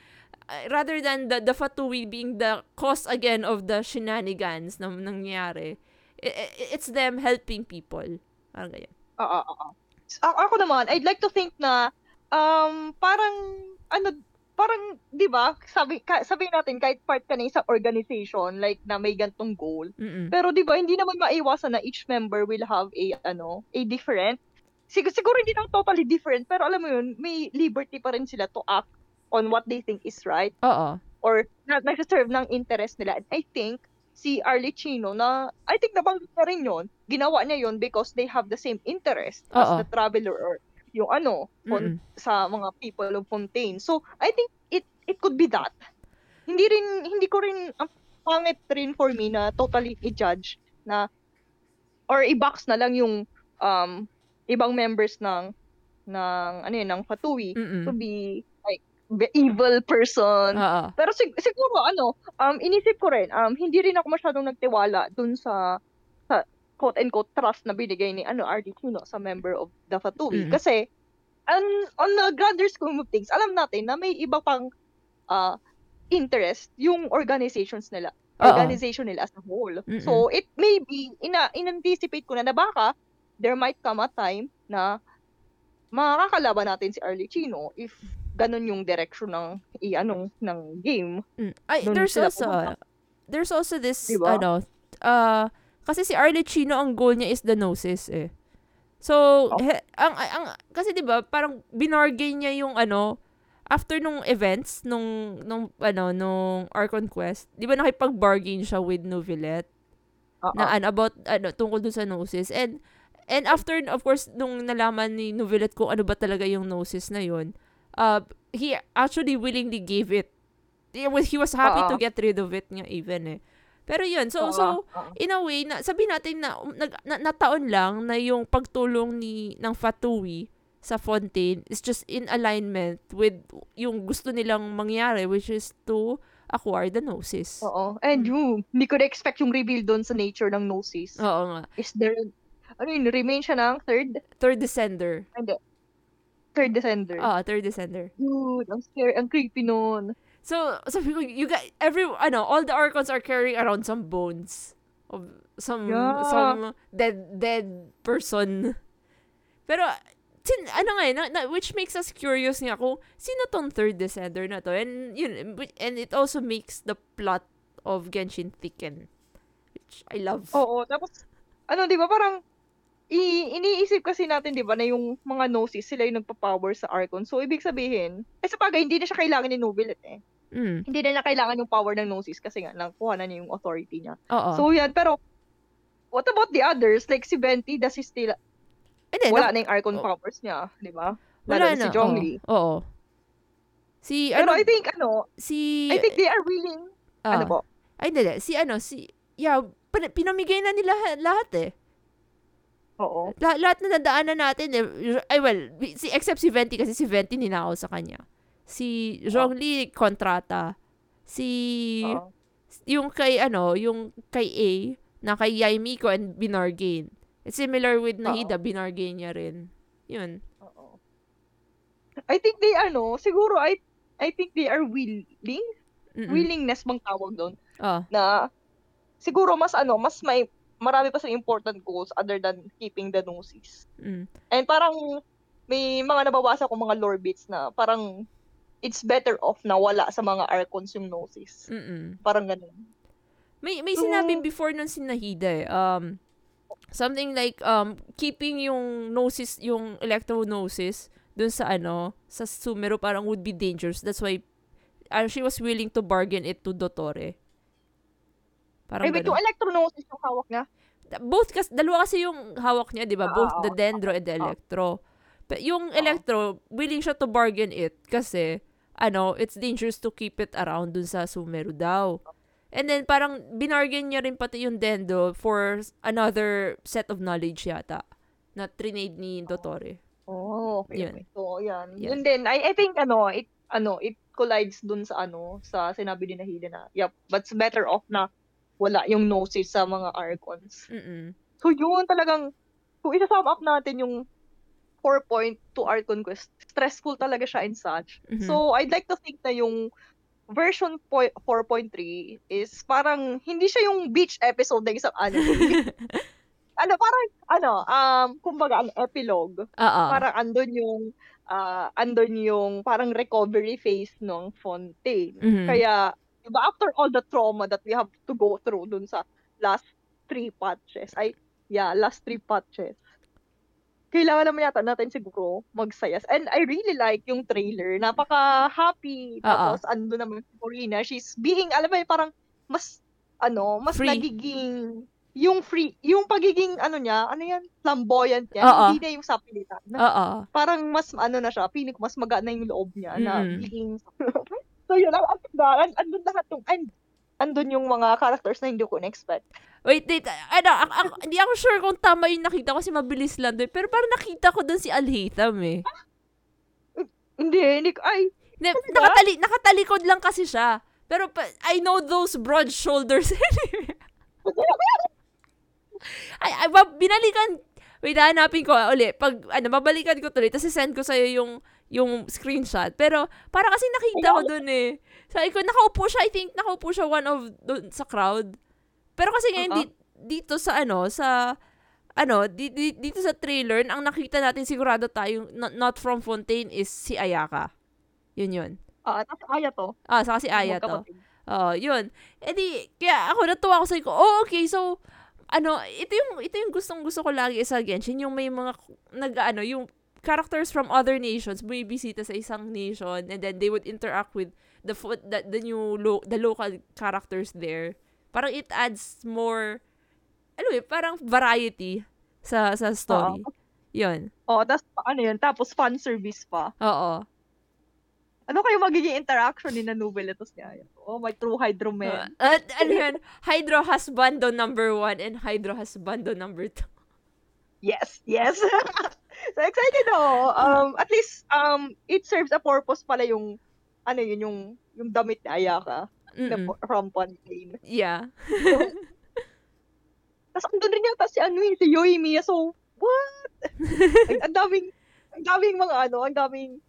Speaker 1: uh, rather than the, the Fatui being the cause again of the shenanigans na nangyari, i- i- it's them helping people. Parang ganyan.
Speaker 2: Oo, oo. Ako naman, I'd like to think na um parang ano parang, di ba, sabi, ka, sabi natin, kahit part ka na isang organization, like, na may gantong goal,
Speaker 1: Mm-mm.
Speaker 2: pero di ba, hindi naman maiwasan na each member will have a, ano, a different, siguro, siguro hindi lang totally different, pero alam mo yun, may liberty pa rin sila to act on what they think is right,
Speaker 1: Oo.
Speaker 2: or na, nag-serve ng interest nila. And I think, si Arlie Chino na, I think nabanggit na rin yun, ginawa niya yun because they have the same interest
Speaker 1: Oo.
Speaker 2: as the traveler or yung ano,
Speaker 1: Mm-mm.
Speaker 2: fon- sa mga people of Fontaine. So, I think it it could be that. Hindi rin, hindi ko rin, ang pangit rin for me na totally i-judge na, or i-box na lang yung um, ibang members ng, ng, ano yun, ng Fatui
Speaker 1: Mm-mm.
Speaker 2: to be like the evil person.
Speaker 1: Oo.
Speaker 2: Pero sig- siguro ano, um inisip ko rin, um hindi rin ako masyadong nagtiwala dun sa quote and quote trust na binigay ni ano RD Chino sa member of the Fatui
Speaker 1: Mm.
Speaker 2: kasi on, on the grander scheme of things, alam natin na may iba pang uh, interest yung organizations nila
Speaker 1: Oo.
Speaker 2: organization nila as a whole.
Speaker 1: Mm-mm.
Speaker 2: So it may be ina in-anticipate ko na na baka there might come a time na makakalaban natin si Arlie Chino if ganun yung direction ng i ano ng game.
Speaker 1: Mm. Ay,
Speaker 2: Doon
Speaker 1: there's also,
Speaker 2: pumunta.
Speaker 1: there's also this,
Speaker 2: Diba?
Speaker 1: ano, uh, kasi si Arlie Chino, ang goal niya is the gnosis eh. So,
Speaker 2: Oh.
Speaker 1: he- ang, ang, kasi 'di ba parang binargain niya yung ano, after nung events, nung, nung, ano, nung Archon Quest, 'di ba nakipag-bargain siya with Novelet?
Speaker 2: Oo.
Speaker 1: na ano, about ano tungkol dun sa gnosis and and after of course nung nalaman ni Novelet kung ano ba talaga yung gnosis na yun uh he actually willingly gave it he was, he was happy
Speaker 2: Oo.
Speaker 1: to get rid of it nga even eh pero yun so
Speaker 2: Oo,
Speaker 1: so
Speaker 2: oo.
Speaker 1: in a way na sabi natin na, um, nag, na nataon lang na yung pagtulong ni ng Fatui sa Fontaine is just in alignment with yung gusto nilang mangyari which is to acquire the gnosis.
Speaker 2: Oo. And you, hindi ko na-expect yung reveal doon sa nature ng Gnosis.
Speaker 1: Oo nga.
Speaker 2: Is there, ano yun, remain siya ng third?
Speaker 1: Third Descender.
Speaker 2: Hindi. Third Descender.
Speaker 1: Ah, third Descender.
Speaker 2: Dude, ang scary, ang creepy nun.
Speaker 1: So, sabi ko, you got, every, ano, all the Archons are carrying around some bones of some,
Speaker 2: Yeah.
Speaker 1: some dead, dead person. Pero, sin, ano nga eh, na, na- which makes us curious nga kung sino tong third Descender na to. And, yun, and it also makes the plot of Genshin thicken. Which I love.
Speaker 2: Oo, tapos, ano, di ba, parang, i iniisip kasi natin, di ba, na yung mga Gnosis, sila yung nagpa-power sa Archon. So, ibig sabihin, eh, sa bagay, hindi na siya kailangan ni Nobilet eh.
Speaker 1: Mm.
Speaker 2: Hindi na niya kailangan yung power ng Gnosis kasi nga, nakuha na niya yung authority niya.
Speaker 1: Oo.
Speaker 2: So, yan, pero, what about the others? Like, si Venti, does he still,
Speaker 1: And then,
Speaker 2: wala na yung Archon
Speaker 1: oh.
Speaker 2: powers niya, di ba?
Speaker 1: wala na.
Speaker 2: si Zhongli.
Speaker 1: Oo. Oo. Si,
Speaker 2: Pero
Speaker 1: ano,
Speaker 2: I think, ano,
Speaker 1: si,
Speaker 2: I think they are willing,
Speaker 1: ah,
Speaker 2: ano po,
Speaker 1: Ay, hindi. Si ano, si, yeah, pinamigay na nila ha- lahat eh.
Speaker 2: oo.
Speaker 1: La- lahat na nadaanan natin eh. Ay, well, si, except si Venti kasi si Venti ninakaw sa kanya. Si Zhongli, kontrata. Si,
Speaker 2: oo.
Speaker 1: yung kay, ano, yung kay A, na kay Yaimiko and Binargain. It's similar with Nahida, Binargain niya rin. Yun.
Speaker 2: Oo. I think they ano, siguro I I think they are willing,
Speaker 1: Mm-mm.
Speaker 2: willingness bang tawag doon
Speaker 1: Oh.
Speaker 2: na siguro mas ano, mas may marami pa sa important goals other than keeping the gnosis.
Speaker 1: Mm.
Speaker 2: And parang may mga nababasa ko mga lore bits na parang it's better off na wala sa mga archons yung gnosis.
Speaker 1: Mm-mm.
Speaker 2: Parang ganun.
Speaker 1: May may
Speaker 2: So-
Speaker 1: sinabi before nun si Nahida eh. Um something like um keeping yung gnosis yung electro-gnosis dun sa ano sa Sumero parang would be dangerous. That's why uh, she was willing to bargain it to Dotore. Parang
Speaker 2: Ay, wait, yung electro-gnosis yung hawak niya?
Speaker 1: Both kas dalawa kasi yung hawak niya, 'di ba?
Speaker 2: Ah,
Speaker 1: Both
Speaker 2: oo.
Speaker 1: the Dendro and the
Speaker 2: Oo.
Speaker 1: Electro. But yung Electro, willing siya to bargain it kasi ano, it's dangerous to keep it around dun sa Sumeru daw. And then parang binargain niya rin pati yung Dendo for another set of knowledge yata na trinade ni Dotore.
Speaker 2: Oh, okay.
Speaker 1: Yun.
Speaker 2: okay. So, yan.
Speaker 1: Yan.
Speaker 2: And then, I, I think, ano, it, ano, it collides dun sa, ano, sa sinabi ni Nahida na, yep, but it's better off na wala yung gnosis sa mga archons.
Speaker 1: Mm-mm.
Speaker 2: So, yun talagang, kung isa-sum up natin yung 4.2 Archon Quest, stressful talaga siya and such.
Speaker 1: Mhm.
Speaker 2: So, I'd like to think na yung version po- 4.3 is parang, hindi siya yung beach episode ng isang anime. <laughs> ano, parang, ano, um, kumbaga, ang epilogue.
Speaker 1: Oo.
Speaker 2: Parang andun yung ah andun yung parang recovery phase ng Fontaine.
Speaker 1: Mhm.
Speaker 2: Kaya, diba, after all the trauma that we have to go through dun sa last three patches, ay, yeah, last three patches, kailangan naman yata natin siguro magsayas. And I really like yung trailer. Napaka-happy. Tapos, ando naman si Corina. She's being, alam mo parang mas, ano, mas
Speaker 1: Free.
Speaker 2: nagiging, yung free, yung pagiging, ano niya, ano yan, flamboyant niya.
Speaker 1: Oo.
Speaker 2: Hindi na yung sapilitan.
Speaker 1: Oo.
Speaker 2: Parang mas, ano na siya, pinik mas magaan na yung loob niya na
Speaker 1: Mm.
Speaker 2: being, <laughs> so yun, ang andun lahat yung, and, andun yung mga characters na hindi ko na-expect.
Speaker 1: Wait, wait. Ano, ak- ak- <laughs> hindi ako sure kung tama yung nakita ko kasi mabilis lang doon. Pero parang nakita ko doon si Alhaitham eh.
Speaker 2: Hindi, hindi ko, ay, Kasi ba?
Speaker 1: nakatali, nakatalikod lang kasi siya. Pero pa, I know those broad shoulders. <laughs> ay, ay, ba- binalikan, wait, hanapin ko uli. Pag, ano, babalikan ko tuloy. Tapos send ko sa'yo yung, yung screenshot. Pero, para kasi nakita ko dun eh. Sabi ko, nakaupo siya, I think, nakaupo siya one of, dun, sa crowd. Pero kasi ngayon,
Speaker 2: Uh-uh.
Speaker 1: di- dito sa, ano, sa, ano, di, di- dito sa trailer, ang nakita natin sigurado tayo, not, not from Fontaine, is si Ayaka. Yun yun.
Speaker 2: ah, tapos Aya to.
Speaker 1: Ah, saka si Aya to. Oo, yun. E di, kaya ako natuwa ako sa ko, oh, okay, so, ano, ito yung, ito yung gustong gusto ko lagi sa Genshin, yung may mga, nag, ano, yung characters from other nations, bumibisita sa isang nation, and then they would interact with the, fo- the, the new, lo- the local characters there. Parang it adds more, ano eh, parang variety sa, sa story. Yun.
Speaker 2: Oh, tapos, ano yun, tapos fan service pa.
Speaker 1: Oo.
Speaker 2: Ano kayo magiging interaction ni Nanubel at ni Aya? Oh, my true Hydro man.
Speaker 1: At ano yun, Hydro Husbando number one and Hydro Husbando number two.
Speaker 2: Yes, yes. <laughs> so excited ako. Um, at least, um, it serves a purpose pala yung, ano yun, yung, yung damit ni Ayaka na
Speaker 1: Mm-mm.
Speaker 2: po- from Fontaine.
Speaker 1: Yeah. <laughs>
Speaker 2: Tapos andun rin yata si ano eh, si Yoi Mia. So, what? <laughs> Ay, ang daming, ang daming mga ano, ang daming,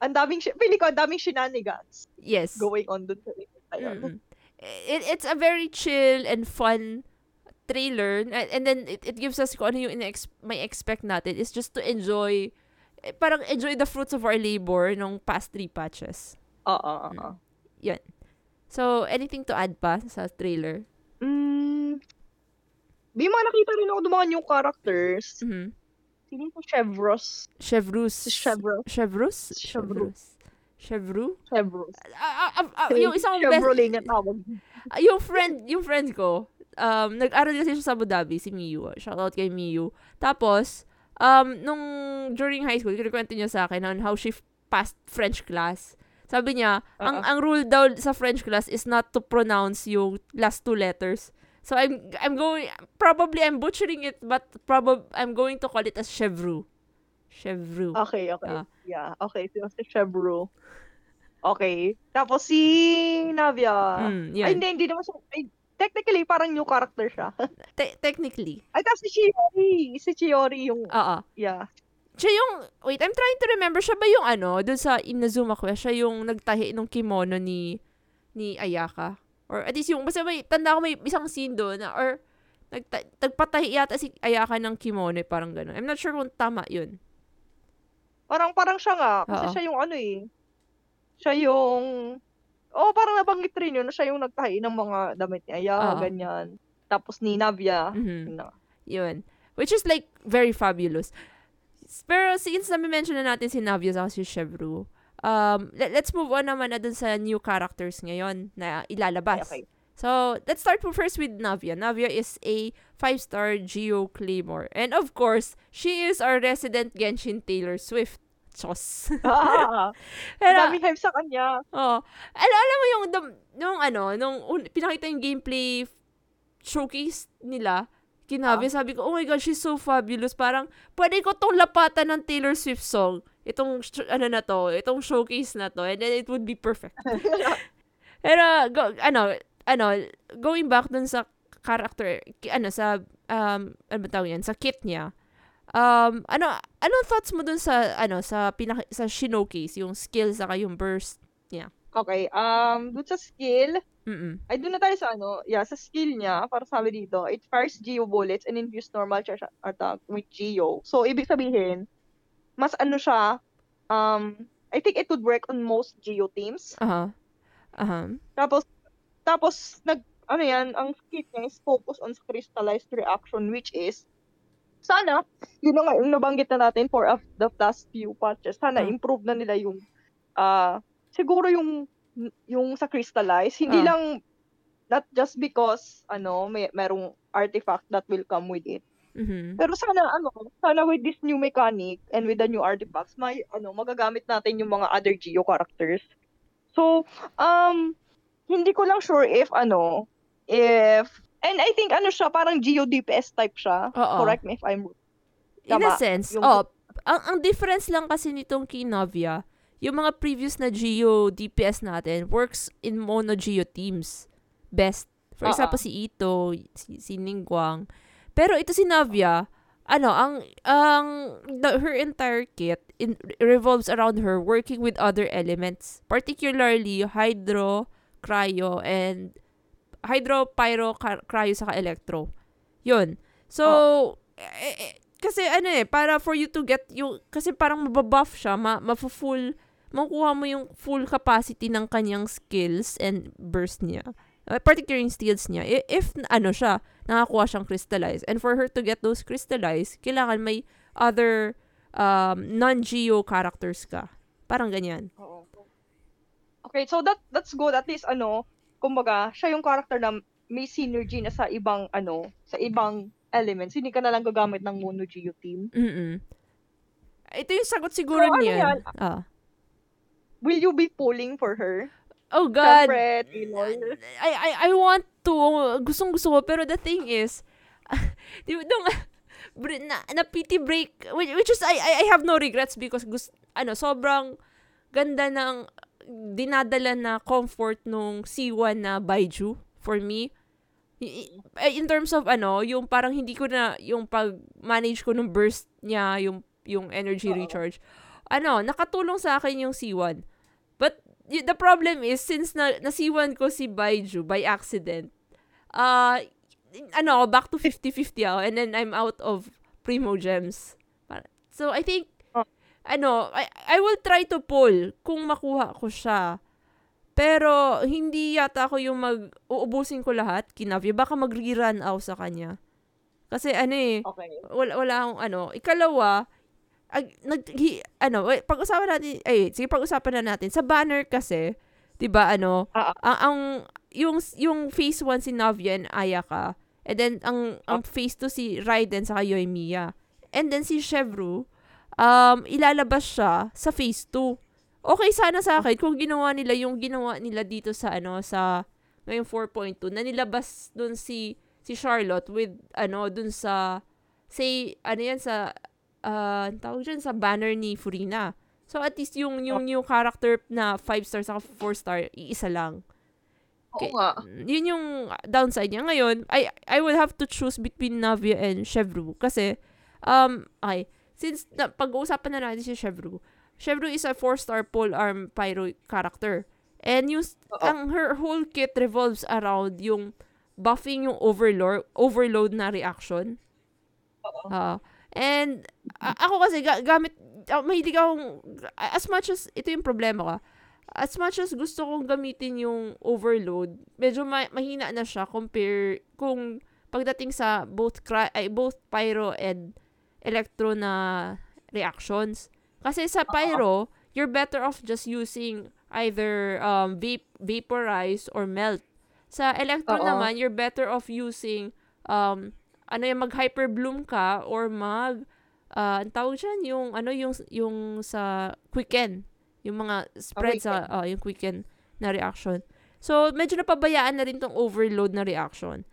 Speaker 2: ang daming, feeling ko, ang daming shenanigans
Speaker 1: Yes.
Speaker 2: going on dun sa.
Speaker 1: Mm-mm. It, it's a very chill and fun trailer and, and then it, it gives us kung ano yung ina- may expect natin is just to enjoy eh, parang enjoy the fruits of our labor nung past three patches.
Speaker 2: Oo, oo, oo.
Speaker 1: So, anything to add pa sa trailer?
Speaker 2: Mm, may mga nakita rin ako ng mga new characters.
Speaker 1: Mhm.
Speaker 2: Sino yung Chevros?
Speaker 1: Chevrus.
Speaker 2: Si Chevros.
Speaker 1: Chevrus?
Speaker 2: Chevrus.
Speaker 1: Chevru?
Speaker 2: Chevros.
Speaker 1: Ah, ah, ah, ah, yung isang best,
Speaker 2: Chevrolet nga tawag.
Speaker 1: Ah, yung friend, yung friend ko, um, nag-aral kasi siya sa Abu Dhabi, si Miyu. Shout out kay Miyu. Tapos, um, nung during high school, kinikwento niya sa akin on how she passed French class. Sabi niya, ang
Speaker 2: Oo.
Speaker 1: ang rule daw sa French class is not to pronounce yung last two letters. So I'm I'm going probably I'm butchering it but probably I'm going to call it as chevru. Chevru.
Speaker 2: Okay, okay.
Speaker 1: Ah.
Speaker 2: Yeah, okay. Si Chevro. Okay. Tapos si Navia.
Speaker 1: Mm,
Speaker 2: Ay,
Speaker 1: yun.
Speaker 2: hindi, hindi naman siya. Ay, technically, parang new character siya. <laughs>
Speaker 1: Te- technically.
Speaker 2: Ay, tapos si Chiori. Si Chiori yung,
Speaker 1: Oo.
Speaker 2: yeah.
Speaker 1: Siya yung, wait, I'm trying to remember, siya ba yung ano, dun sa Inazuma Quest, siya yung nagtahi ng kimono ni, ni Ayaka? Or at least yung, basta may, tanda ko may isang scene doon, na, or, nagta, nagpatahi yata si Ayaka ng kimono, eh, parang gano'n. I'm not sure kung tama yun.
Speaker 2: Parang, parang siya nga. Kasi
Speaker 1: Oo.
Speaker 2: siya yung ano eh. Siya yung, oh, parang nabanggit rin yun na siya yung nagtahi ng mga damit ni Aya,
Speaker 1: Oo.
Speaker 2: ganyan. Tapos ni Navia.
Speaker 1: Mhm.
Speaker 2: yun na.
Speaker 1: Yun. Which is like, very fabulous. Pero since na-mention na natin si Navia sa si Chevru, um, let, let's move on naman na dun sa new characters ngayon na ilalabas.
Speaker 2: Okay, okay.
Speaker 1: So, let's start po first with Navia. Navia is a five-star Geo Claymore. And of course, she is our resident Genshin Taylor Swift. Chos. <laughs>
Speaker 2: Ah,
Speaker 1: Pero,
Speaker 2: daming hype sa kanya.
Speaker 1: oh, alam, alam mo yung, dum- nung ano, nung un- pinakita yung gameplay showcase nila, kinabi, sabi ko, oh my god, she's so fabulous. Parang, pwede ko tong lapatan ng Taylor Swift song. Itong, sh- ano na to, itong showcase na to, and then it would be perfect. <laughs> Pero, go, ano, ano, going back dun sa character, ano, sa, um, ano ba tawag yan, sa kit niya, um, ano, anong thoughts mo dun sa, ano, sa pinaka, sa showcase, yung skill, saka yung burst?
Speaker 2: Okay, um, dun sa skill,
Speaker 1: Mm-mm.
Speaker 2: ay doon na tayo sa ano, yeah, sa skill niya, para sabi dito, it fires Geo bullets and infuse normal charge attack with Geo. So, ibig sabihin, mas ano siya, um, I think it would work on most Geo teams.
Speaker 1: Aha. Aha.
Speaker 2: Tapos, tapos, nag, ano yan, ang skit niya is focus on crystallized reaction, which is, sana, yun na nga, yung nabanggit na natin for of the past few patches, sana
Speaker 1: Ah.
Speaker 2: improve na nila yung, ah, siguro yung, yung sa crystallize, hindi
Speaker 1: Ah.
Speaker 2: lang, not just because, ano, may, merong artifact that will come with it.
Speaker 1: Mhm.
Speaker 2: Pero sana, ano, sana with this new mechanic and with the new artifacts, may, ano, magagamit natin yung mga other Geo characters. So, um, hindi ko lang sure if, ano, if, and I think, ano siya, parang Geo DPS type siya.
Speaker 1: Oo.
Speaker 2: Correct me if I'm
Speaker 1: In a sense,
Speaker 2: Yung-
Speaker 1: oh, ang, ang difference lang kasi nitong Kinovia, yung mga previous na Geo DPS natin works in mono Geo teams. Best. For
Speaker 2: Oo.
Speaker 1: example, si Ito, si, si Ningguang. Pero ito si Navia, ano, ang, ang, the, her entire kit in, revolves around her working with other elements. Particularly, Hydro, Cryo, and Hydro, Pyro, Cryo, saka Electro. Yun. So, eh, eh, kasi ano eh, para for you to get yung, kasi parang mababuff siya, ma, mafu-full, makuha mo yung full capacity ng kanyang skills and burst niya. Uh, particularly yung skills niya. If, ano siya, nakakuha siyang crystallize. And for her to get those crystallize, kailangan may other um, non-geo characters ka. Parang ganyan.
Speaker 2: Oo. Okay, so that that's good. At least, ano, kumbaga, siya yung character na may synergy na sa ibang, ano, sa ibang elements. Hindi ka na lang gagamit ng mono Geo team.
Speaker 1: Mm-mm. Ito yung sagot siguro
Speaker 2: So, ano
Speaker 1: niya.
Speaker 2: yan?
Speaker 1: Ah.
Speaker 2: Will you be pulling for her?
Speaker 1: Oh God.
Speaker 2: Siyempre, Taylor.
Speaker 1: I, I, I want to. Gustong gusto ko. Pero the thing is, <laughs> di ba, nung, na, na PT break, which, which is, I, I, I have no regrets because, gust, ano, sobrang ganda ng dinadala na comfort nung C1 na Baiju for me. I- In terms of ano, yung parang hindi ko na, yung pag-manage ko nung burst niya, yung, yung energy
Speaker 2: Oo.
Speaker 1: recharge. Ano, nakatulong sa akin yung C1. But y- the problem is, since na, nasiwan ko si Baiju by accident, uh, ano, back to 50-50 ako, and then I'm out of Primo Gems. So, I think. Ano, I, I will try to pull kung makuha ko siya. Pero, hindi yata ako yung mag, uubusin ko lahat, kinavya. Baka mag-rerun ako sa kanya. Kasi, ano eh,
Speaker 2: Okay.
Speaker 1: wala, wala akong ano. Ikalawa, ag, nag, hi, ano, eh, pag-usapan natin, ay, sige, pag-usapan na natin. Sa banner kasi, di ba, ano,
Speaker 2: Ah,
Speaker 1: ang, ang, yung, yung phase 1 si Navia and Ayaka, and then, ang, ang phase 2 si Raiden sa Yoimiya. And then, si Chevru, um, ilalabas siya sa phase 2. Okay sana sa akin kung ginawa nila yung ginawa nila dito sa, ano, sa, ngayong 4.2, na nilabas dun si, si Charlotte with, ano, dun sa, say, ano yan, sa, uh, tawag dyan, sa banner ni Furina. So, at least yung, yung new character na 5 star sa 4 star, iisa lang.
Speaker 2: Oo
Speaker 1: Okay.
Speaker 2: nga.
Speaker 1: Mm, Yun yung downside niya. Ngayon, I, I will have to choose between Navia and Chevru. Kasi, um, okay, since na, pag-uusapan na natin si Chevru, Chevru is a 4-star polearm pyro character. And yung,
Speaker 2: Oo.
Speaker 1: ang her whole kit revolves around yung buffing yung overload, overload na reaction. Ah, and a- ako kasi ga- gamit ah, mahilig akong as much as ito yung problema ko. As much as gusto kong gamitin yung overload, medyo ma- mahina na siya compare kung pagdating sa both cry, ay, both pyro and electro na reactions. Kasi sa pyro, you're better off just using either um vape, vaporize or melt. Sa electro
Speaker 2: Oo.
Speaker 1: naman, you're better off using um ano yung mag hyperbloom ka or mag uh, ang tawag dyan, yung ano yung yung sa quicken yung mga spread sa uh, yung quicken na reaction so medyo napabayaan na rin tong overload na reaction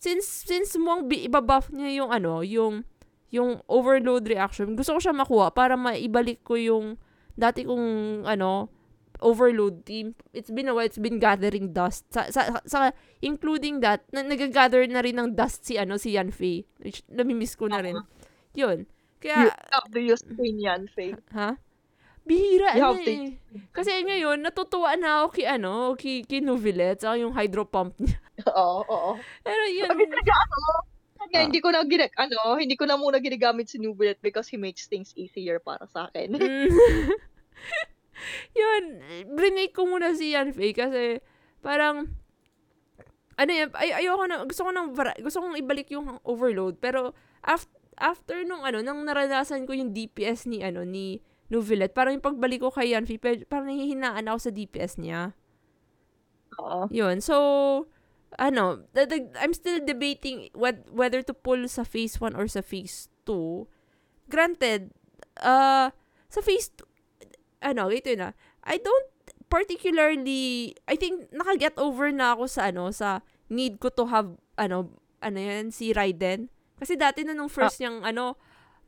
Speaker 1: since since mong bi- ibabuff niya yung ano yung yung overload reaction gusto ko siya makuha para maibalik ko yung dati kong ano overload team. It's been a while it's been gathering dust. Sa, sa, sa including that na, nagagather na rin ng dust si ano si Yanfei which namimiss ko na rin. Yun.
Speaker 2: You
Speaker 1: kaya
Speaker 2: have to use Queen Yan, Faye.
Speaker 1: ha? Bihira
Speaker 2: You
Speaker 1: ano
Speaker 2: to
Speaker 1: eh. kasi ngayon natutuwa na ako kay ano kay, kay Novelet saka yung hydro pump niya. <laughs>
Speaker 2: Oo, oo.
Speaker 1: pero yun.
Speaker 2: Sabi talaga ako,
Speaker 1: Ah.
Speaker 2: hindi ko na ginag, ano, hindi ko na muna ginagamit si Nubilet because he makes things easier para sa akin.
Speaker 1: Mm. <laughs> yun, remake ko muna si Yanfei kasi parang ano yan, ay, ayoko na, gusto ko nang, gusto kong ibalik yung overload, pero after, after nung ano, nang naranasan ko yung DPS ni, ano, ni Novelet, parang yung pagbalik ko kay Yanfei, pe- parang nahihinaan ako sa DPS niya.
Speaker 2: Oo.
Speaker 1: Yun. So, ano, the, the- I'm still debating what, whether to pull sa phase 1 or sa phase 2. Granted, uh, sa phase 2, ano, ito na, I don't particularly, I think, nakaget over na ako sa, ano, sa need ko to have, ano, ano yan, si Raiden. Kasi dati na nung first niyang, ano,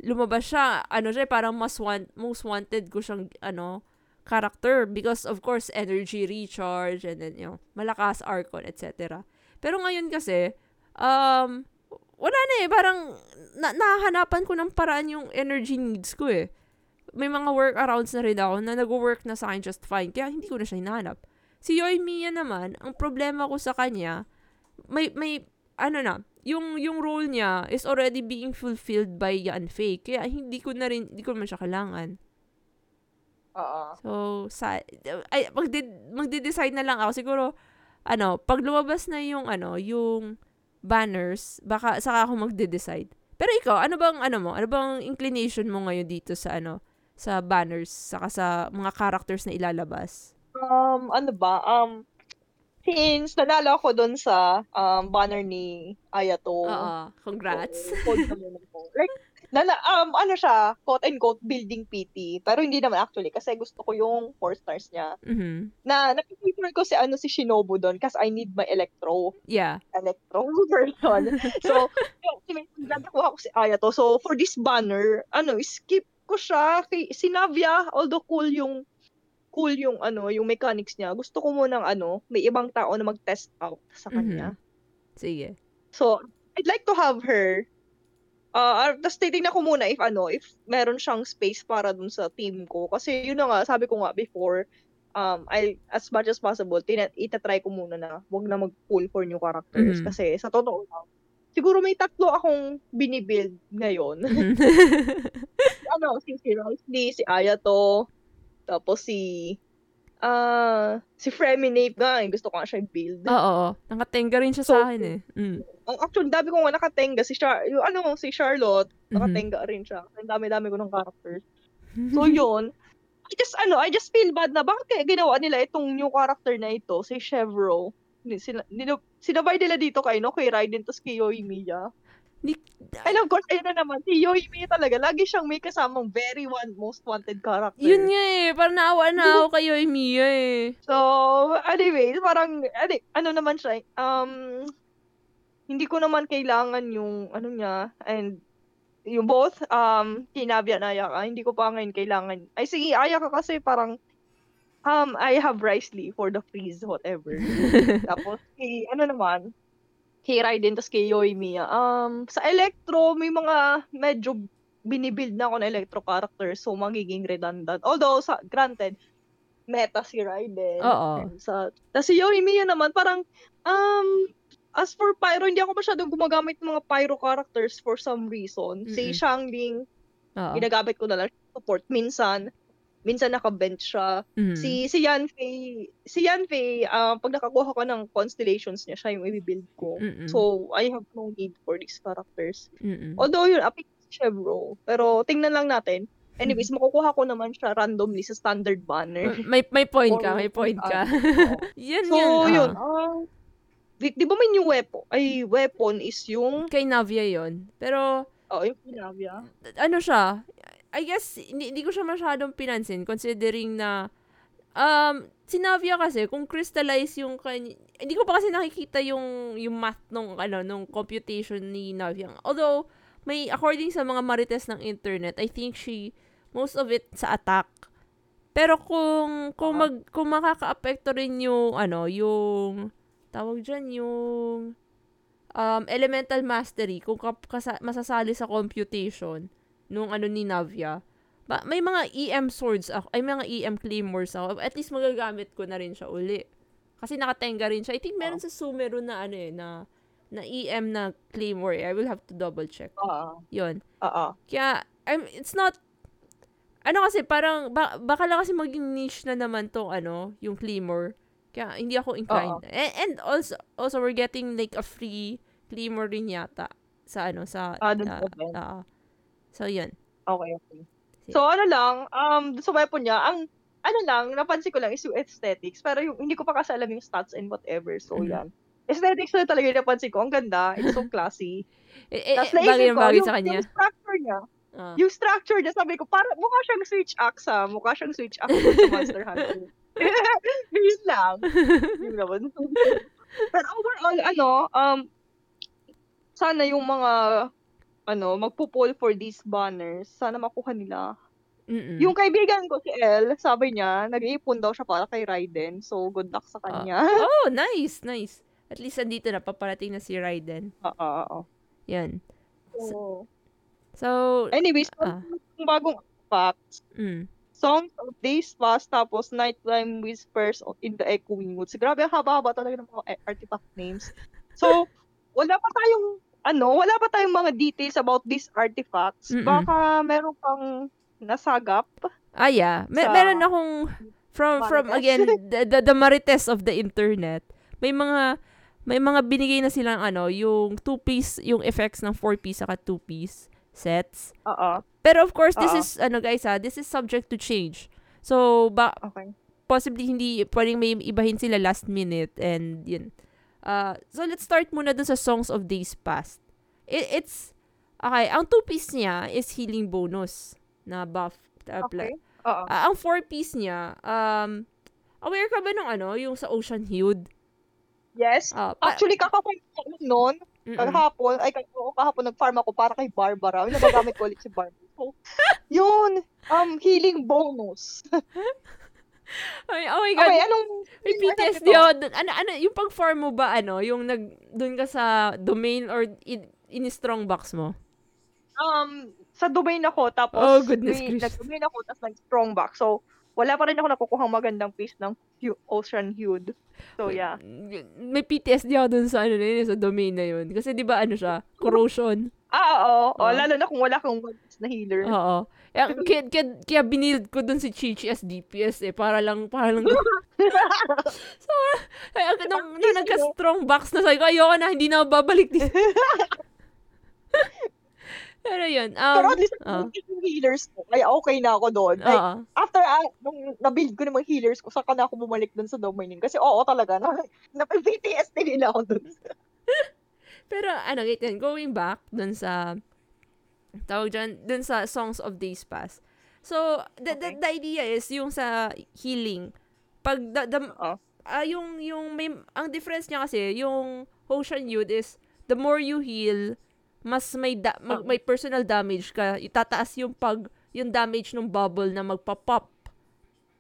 Speaker 1: lumabas siya, ano siya, parang mas want, most wanted ko siyang, ano, character because of course energy recharge and then you know malakas Archon etc. Pero ngayon kasi um wala na eh parang na- nahahanapan ko ng paraan yung energy needs ko eh. May mga workarounds na rin ako na nag-work na sa akin just fine kaya hindi ko na siya hinahanap. Si Yoy Mia naman, ang problema ko sa kanya, may may ano na, yung yung role niya is already being fulfilled by Yan Fei. Kaya hindi ko na rin, hindi ko naman siya kailangan.
Speaker 2: Oo.
Speaker 1: So, sa, ay, magde, magde-decide na lang ako. Siguro, ano, pag lumabas na yung, ano, yung banners, baka, saka ako magde-decide. Pero ikaw, ano bang, ano mo, ano bang inclination mo ngayon dito sa, ano, sa banners, saka sa mga characters na ilalabas?
Speaker 2: Um, ano ba? Um, since nanalo ako doon sa um, banner ni Ayato.
Speaker 1: Oo, congrats.
Speaker 2: So, hold Like, nana, um, ano siya, quote and quote, building PT. Pero hindi naman actually, kasi gusto ko yung 4 stars niya.
Speaker 1: Mhm.
Speaker 2: Na, napiprefer ko si, ano, si Shinobu doon, kasi I need my electro,
Speaker 1: Yeah.
Speaker 2: electro version. <laughs> so, yun, nakuha ko si Ayato. So, for this banner, ano, skip ko siya kay si Navia, although cool yung cool yung ano, yung mechanics niya. Gusto ko munang ano, may ibang tao na mag-test out sa kanya.
Speaker 1: Sige.
Speaker 2: So, I'd like to have her. Uh, tapos titignan ko muna if ano, if meron siyang space para dun sa team ko. Kasi yun na nga, sabi ko nga before, um, I, as much as possible, tina, itatry ko muna na wag na mag-pull for new characters.
Speaker 1: Mhm.
Speaker 2: Kasi sa totoo lang, siguro may tatlo akong binibuild ngayon. <laughs> ano, si, si Riley, si Ayato, tapos si ah si Freminape nga, eh, gusto ko nga siya build.
Speaker 1: Oo. Nakatenga rin siya
Speaker 2: So,
Speaker 1: sa akin eh. Mm.
Speaker 2: Ang actually, dami ko nga nakatenga si Char, yung ano, si Charlotte,
Speaker 1: Mhm.
Speaker 2: nakatenga rin siya. Ang dami-dami ko ng characters. <laughs> So, yun. I just, ano, I just feel bad na bakit kaya ginawa nila itong new character na ito, si Chevro. Sina, nino, sinabay nila dito kay, no, kay Raiden, tapos kay Yoimiya.
Speaker 1: Di-
Speaker 2: And of course, ayun na naman, si Yoimiya talaga, lagi siyang may kasamang very one, most wanted character.
Speaker 1: Yun nga eh. Parang naawa na ako kay Yoy Mia eh.
Speaker 2: So, anyways, parang, ano, ano naman siya, um, hindi ko naman kailangan yung, ano niya, and, yung both, um, Kinabia at Ayaka, hindi ko pa ngayon kailangan. Ay, sige, Ayaka kasi parang, um, I have Risley for the freeze, whatever. <laughs> Tapos, kay, ano naman, kay Raiden, tapos kay Yoimiya. Um, sa Electro, may mga medyo binibuild na ako na Electro characters, so magiging redundant. Although, sa, granted, meta si Raiden.
Speaker 1: Oo.
Speaker 2: Sa, tapos si Yoimiya naman, parang, um, as for Pyro, hindi ako masyadong gumagamit ng mga Pyro characters for some reason. Si
Speaker 1: Mm-mm.
Speaker 2: Shangling,
Speaker 1: Oo.
Speaker 2: ginagamit ko na lang support minsan. Minsan naka-bench siya.
Speaker 1: Mhm.
Speaker 2: Si si Yanfei, si Yanfei, ah, pag nakakuha ko ng constellations niya, siya yung i-build ko.
Speaker 1: Mm-mm.
Speaker 2: So, I have no need for these characters.
Speaker 1: Mm-mm.
Speaker 2: Although yun, apik si Chevro. Pero tingnan lang natin. Anyways, makukuha ko naman siya randomly sa standard banner.
Speaker 1: may may point ka, may point ka. <laughs> <laughs> yan
Speaker 2: so,
Speaker 1: yan.
Speaker 2: yun.
Speaker 1: ah.
Speaker 2: ah, di, di ba may new weapon? Ay, weapon is yung,
Speaker 1: Kay Navia yon Pero,
Speaker 2: oh, yung Pinavia.
Speaker 1: ano siya, I guess, hindi, hindi ko siya masyadong pinansin considering na, um, si Navia kasi, kung crystallize yung kanya, hindi ko pa kasi nakikita yung, yung math nung, ano, nung computation ni Navia. Although, may, according sa mga marites ng internet, I think she, most of it sa attack. Pero kung, kung mag, kung makaka-apekto rin yung, ano, yung, tawag dyan, yung, um, elemental mastery, kung kap- kasa- masasali sa computation, nung ano ni Navia. Ba, may mga EM swords ako, ay mga EM claymores ako. At least magagamit ko na rin siya uli. Kasi nakatenga rin siya. I think meron sa Sumeru na ano eh, na, na EM na claymore. eh. I will have to double check.
Speaker 2: Ah,
Speaker 1: Yun.
Speaker 2: ah.
Speaker 1: Kaya, I'm, it's not, ano kasi parang ba, baka lang kasi maging niche na naman tong ano, yung Claymore. Kaya hindi ako inclined. And, and also also we're getting like a free Claymore rin yata sa ano sa
Speaker 2: sa event.
Speaker 1: ah. So yun.
Speaker 2: Okay, okay. So, ano lang, um, sa weapon niya, ang, ano lang, napansin ko lang is yung aesthetics, pero yung, hindi ko pa kasi alam yung stats and whatever, so
Speaker 1: Mhm.
Speaker 2: yan. Aesthetics na talaga yung napansin ko, ang ganda, it's so classy. <laughs>
Speaker 1: Eh, eh,
Speaker 2: Tapos
Speaker 1: bagay
Speaker 2: naisip
Speaker 1: na
Speaker 2: ko, yung,
Speaker 1: sa kanya.
Speaker 2: yung structure niya,
Speaker 1: Ah.
Speaker 2: yung structure niya, sabi ko, para, mukha siyang Switch Axe, ah. Mukha siyang Switch Axe sa Monster Hunter. <laughs> yun lang. <laughs> Yun naman. Pero overall, ano, um, sana yung mga, ano, magpo-poll for these banners, sana makuha nila.
Speaker 1: Mm-mm.
Speaker 2: Yung kaibigan ko, si El, sabi niya, nag-iipon daw siya para kay Raiden. So, good luck sa kanya. <laughs>
Speaker 1: oh, nice, nice. At least andito na, paparating na si Raiden.
Speaker 2: Oo, oo.
Speaker 1: Yan.
Speaker 2: So,
Speaker 1: So,
Speaker 2: anyways,
Speaker 1: Ah.
Speaker 2: yung bagong facts,
Speaker 1: mm.
Speaker 2: Songs of Days Past, tapos Nighttime Whispers in the Echoing Woods. Grabe, haba-haba talaga ng mga artifact names. So, <laughs> wala pa tayong, ano, wala pa tayong mga details about these artifacts.
Speaker 1: Mm-mm.
Speaker 2: Baka meron pang nasagap.
Speaker 1: Ah, yeah. Mer-
Speaker 2: Sa-
Speaker 1: meron akong, from, from,
Speaker 2: Marites.
Speaker 1: again, <laughs> the, the, the marites of the internet. May mga, may mga binigay na silang, ano, yung two-piece, yung effects ng four-piece saka two-piece sets.
Speaker 2: Oo.
Speaker 1: Pero of course, this
Speaker 2: Oo.
Speaker 1: is, ano guys ha, this is subject to change. So, ba,
Speaker 2: Okay.
Speaker 1: possibly hindi, pwedeng may ibahin sila last minute and yun. Uh, so, let's start muna dun sa Songs of Days Past. It, it's, okay, ang two-piece niya is healing bonus na buff. Uh,
Speaker 2: Okay. Oo.
Speaker 1: Ah, ang four-piece niya, um, aware ka ba nung ano, yung sa Ocean Hued?
Speaker 2: Yes.
Speaker 1: Ah, pa-
Speaker 2: Actually, kakapag ko noon, kahapon, ay oo, kahapon nag-farm ako para kay Barbara. Yung nagagamit ko ulit si Barbara. So, <laughs> yun, um, healing bonus. <laughs>
Speaker 1: Ay, oh my God.
Speaker 2: Okay, anong...
Speaker 1: May PTSD ako. Ano, ano, yung pag-farm mo ba, ano, yung nag, dun ka sa domain or in, in strong box mo?
Speaker 2: Um, sa domain ako, tapos...
Speaker 1: Oh, goodness
Speaker 2: may-. Nag-domain ako, tapos nag-strong back. So, wala pa rin ako nakukuhang magandang piece ng hu- Ocean Hued. So, yeah.
Speaker 1: May PTSD ako dun sa, ano na yun, sa domain na yun. Kasi di ba, ano siya, corrosion.
Speaker 2: Ah, oo.
Speaker 1: Oh.
Speaker 2: Oh, lalo na kung wala kang na healer.
Speaker 1: Oo. Kaya, kaya, kaya, kaya binild ko dun si Chichi as DPS eh, para lang, para lang, <laughs> so, ay, ang, nung, nung nagka-strong box na, sabi ko, ayoko na, hindi na babalik dito. <laughs> Pero yun, um,
Speaker 2: Pero at least,
Speaker 1: oh.
Speaker 2: yung healers ko, kaya okay na ako doon. Like,
Speaker 1: oo.
Speaker 2: after ah, nung na-build ko mga healers ko, saka na ako bumalik dun sa domain yun. Kasi oo talaga, na, na-PTSD nila ako dun. <laughs>
Speaker 1: Pero ano, yan, going back dun sa tawag dyan, dun sa Songs of Days Past. So, the, the,
Speaker 2: Okay.
Speaker 1: the idea is yung sa healing. Pag the, the, ah, yung, yung may, ang difference niya kasi, yung Ocean Youth is, the more you heal, mas may, da, mag-
Speaker 2: Oo.
Speaker 1: may personal damage ka, itataas yung pag, yung damage ng bubble na magpa-pop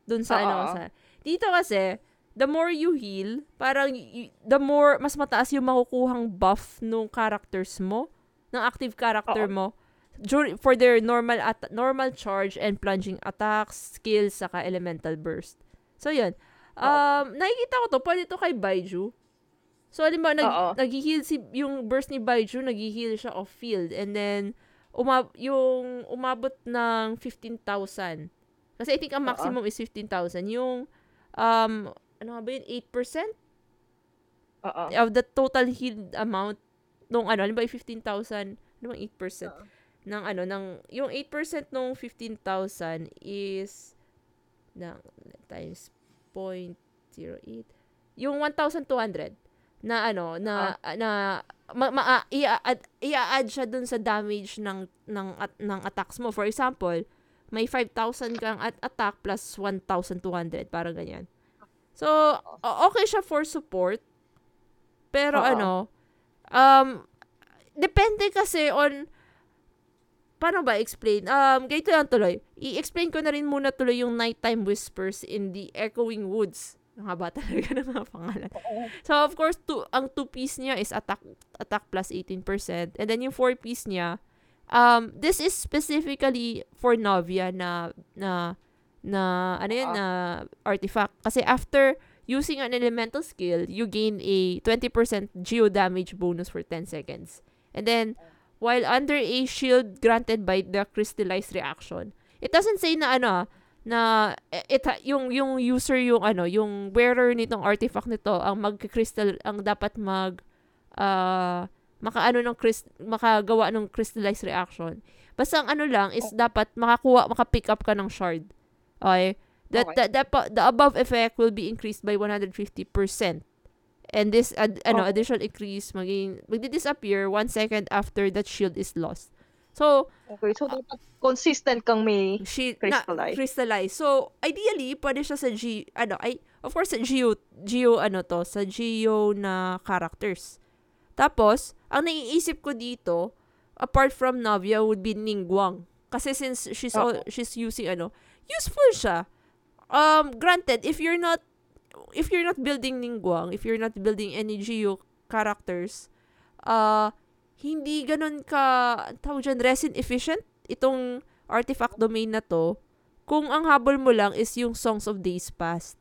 Speaker 1: dun sa ano,
Speaker 2: Oo.
Speaker 1: sa, dito kasi, the more you heal, parang y- the more, mas mataas yung makukuhang buff nung characters mo, ng active character
Speaker 2: Oo.
Speaker 1: mo, during, for their normal at normal charge and plunging attacks, skills, saka elemental burst. So, yun. Um, nakikita ko to, pwede to kay Baiju. So, halimbawa, nag,
Speaker 2: Oo.
Speaker 1: nag-heal si, yung burst ni Baiju, nag-heal siya off field. And then, umab yung umabot ng 15,000. Kasi I think ang maximum is 15,000. Yung, um, ano nga ba yun, 8%?
Speaker 2: Oo.
Speaker 1: of the total healed amount nung ano, halimbawa yung 15,000, ano bang 8%?
Speaker 2: Oo.
Speaker 1: Ng ano, ng, yung 8% nung 15,000 is, ng, times 0.08, yung 1,200 na ano, na, na, ma, ma, ah, i-add, i-add siya dun sa damage ng, ng, at, ng attacks mo. For example, may 5,000 kang at attack plus 1,200, parang ganyan. So, okay siya for support, pero
Speaker 2: Oo.
Speaker 1: ano, um, depende kasi on, paano ba explain? Um, ganito lang tuloy. I-explain ko na rin muna tuloy yung Nighttime Whispers in the Echoing Woods. Ang haba talaga ng mga pangalan. So, of course, two, ang two-piece niya is attack attack plus 18%. And then yung four-piece niya, um, this is specifically for Novia na, na, na, ano yun,
Speaker 2: Ah.
Speaker 1: na artifact. Kasi after using an elemental skill, you gain a 20% geo damage bonus for 10 seconds. And then, while under a shield granted by the crystallized reaction, it doesn't say na ano, na eh, it, yung yung user yung ano, yung wearer nitong artifact nito ang mag-crystal ang dapat mag uh, makaano ng crystal makagawa ng crystallized reaction. Basta ang ano lang is dapat makakuha maka-pick up ka ng shard. Okay? That,
Speaker 2: Okay.
Speaker 1: that, that the above effect will be increased by 150%. And this ad, ano
Speaker 2: Okay.
Speaker 1: additional increase maging magdi-disappear one second after that shield is lost. So,
Speaker 2: Okay, so dapat consistent kang may
Speaker 1: she
Speaker 2: Crystallize.
Speaker 1: na crystallize. So, ideally, pwede siya sa G, ano, ay, of course, sa Geo, Geo, ano to, sa Geo na characters. Tapos, ang naiisip ko dito, apart from Navia, would be Ningguang. Kasi since she's all, she's using, ano, useful siya. Um, granted, if you're not, if you're not building Ningguang, if you're not building any Geo characters, uh, hindi ganun ka, tawag dyan, resin efficient itong artifact domain na to kung ang habol mo lang is yung Songs of Days Past.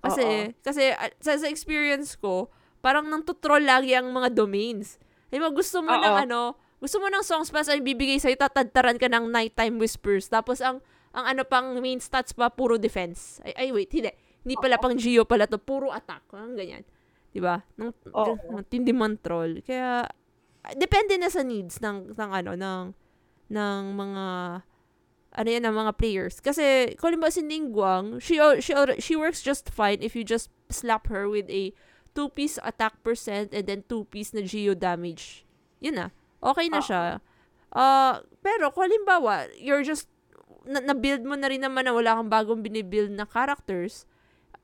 Speaker 1: Kasi, kasi ah, sa, sa experience ko, parang nang tutrol lagi ang mga domains. Ay mo, gusto mo
Speaker 2: Oo.
Speaker 1: ng ano, gusto mo ng Songs Past ay bibigay sa'yo, tatadtaran ka ng Nighttime Whispers. Tapos ang, ang ano pang main stats pa, puro defense. Ay, ay wait, hindi. Hindi pala pang Geo pala to, puro attack. Ang ganyan. Diba? Nang,
Speaker 2: Oo.
Speaker 1: ng tindi man troll. Kaya, depende na sa needs ng, ng ano, ng, ng mga, ano yan, ng mga players. Kasi, kung halimbawa si Ningguang, she, she, she works just fine if you just slap her with a 2-piece attack percent and then 2-piece na geo damage. Yun na. Okay na
Speaker 2: Ah.
Speaker 1: siya. Uh, pero, kung halimbawa, you're just, na- na-build mo na rin naman na wala kang bagong binibuild na characters,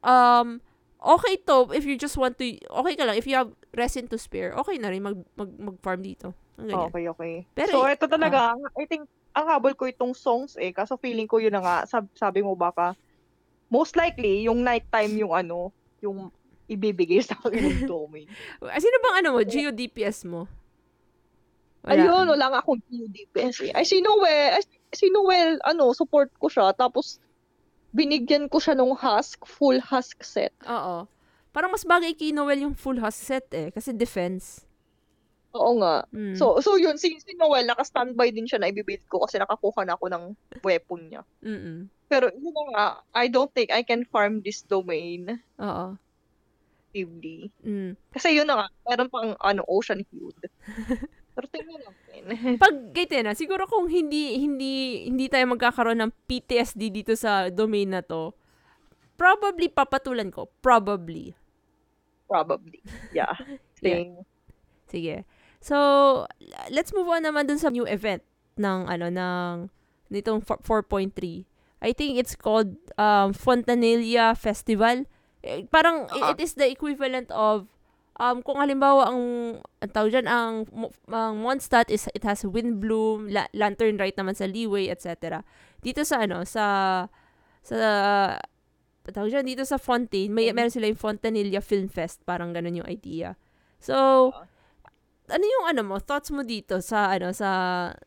Speaker 1: um, okay to if you just want to, okay ka lang, if you have resin to spare, okay na rin mag, mag, mag-farm dito. Ganyan.
Speaker 2: Okay, okay.
Speaker 1: Pero,
Speaker 2: so, ito talaga, I think, ang habol ko itong songs eh, kaso feeling ko yun na nga, sab- sabi mo baka, most likely, yung nighttime yung ano, yung ibibigay sa akin ng <laughs> domain.
Speaker 1: Ah, Sino bang ano mo? Geo DPS mo?
Speaker 2: Ayun, wala nga akong DPS eh. Ay, si Noel, ay, si Noel, ano, support ko siya, tapos, binigyan ko siya ng husk, full husk set.
Speaker 1: Oo. Parang mas bagay kay Noel yung full husk set eh. Kasi defense.
Speaker 2: Oo nga.
Speaker 1: Mm.
Speaker 2: So, so yun, si, si Noel, naka-standby din siya na ibibuild ko kasi nakakuha na ako ng weapon niya.
Speaker 1: Mm-mm.
Speaker 2: Pero, yun nga, I don't think I can farm this domain
Speaker 1: Oo.
Speaker 2: actively.
Speaker 1: Mm.
Speaker 2: Kasi yun na nga, meron pang ano, ocean feud. <laughs> Pero tingnan natin. <laughs>
Speaker 1: Pag ganyan na, siguro kung hindi hindi hindi tayo magkakaroon ng PTSD dito sa domain na to, probably papatulan ko. Probably.
Speaker 2: Probably. <laughs> Yeah. Same.
Speaker 1: Sige. So, let's move on naman dun sa new event ng ano ng nitong fo- 4.3. I think it's called um Fontanilla Festival. Eh, parang
Speaker 2: Ah.
Speaker 1: it is the equivalent of um kung halimbawa ang ang tawag dyan, ang ang Mondstadt is it has wind bloom, la- lantern right naman sa leeway, etc. Dito sa ano sa sa tawag dyan, dito sa Fontaine, may meron sila yung Fontanilla Film Fest, parang ganun yung idea. So, ano yung ano mo, thoughts mo dito sa ano sa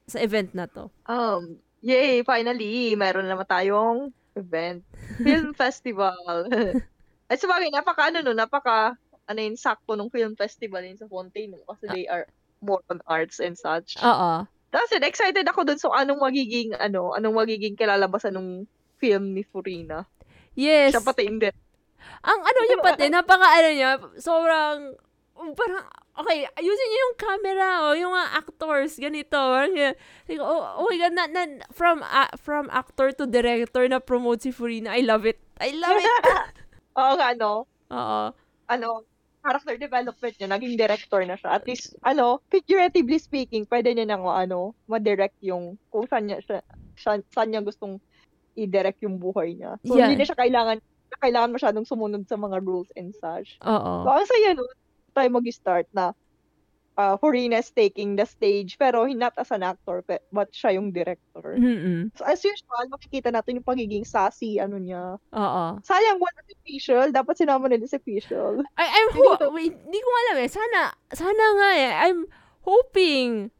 Speaker 1: sa event na to?
Speaker 2: Um, yay, finally, meron naman tayong event. Film <laughs> festival. <laughs> Ay, sabagay, napaka ano no, napaka ano yun, sakto nung film festival yun sa Fontaine no, kasi they are more on arts and such.
Speaker 1: Oo.
Speaker 2: Tapos yun, excited ako dun so anong magiging ano, anong magiging kalalabasan ng film ni Furina.
Speaker 1: Yes.
Speaker 2: Siya pati hindi.
Speaker 1: Ang ano niya pati, napaka ano niya, sobrang parang okay, ayusin niyo yung camera o yung mga actors ganito. Parang oh, oh my god, na, na, from a- from actor to director na promote si Furina. I love it. I love it. <laughs>
Speaker 2: Oo nga, no?
Speaker 1: Oo.
Speaker 2: ano, character development niya, naging director na siya. At least, ano, figuratively speaking, pwede niya nang, ano, ma-direct yung, kung saan niya, siya, saan, saan niya gustong i-direct yung buhay niya. So,
Speaker 1: Yeah.
Speaker 2: hindi na siya kailangan, kailangan masyadong sumunod sa mga rules and such.
Speaker 1: Oo.
Speaker 2: So, ang saya nun, tayo mag-start na, uh, Horina is taking the stage, pero not as an actor, but siya yung director.
Speaker 1: Mm-mm.
Speaker 2: So, as usual, makikita natin yung pagiging sassy, ano niya.
Speaker 1: Oo.
Speaker 2: Sayang, wala si Official. Dapat sinama nila si Official.
Speaker 1: I, I'm ho- wait, hindi ko alam eh. Sana, sana nga eh. I'm hoping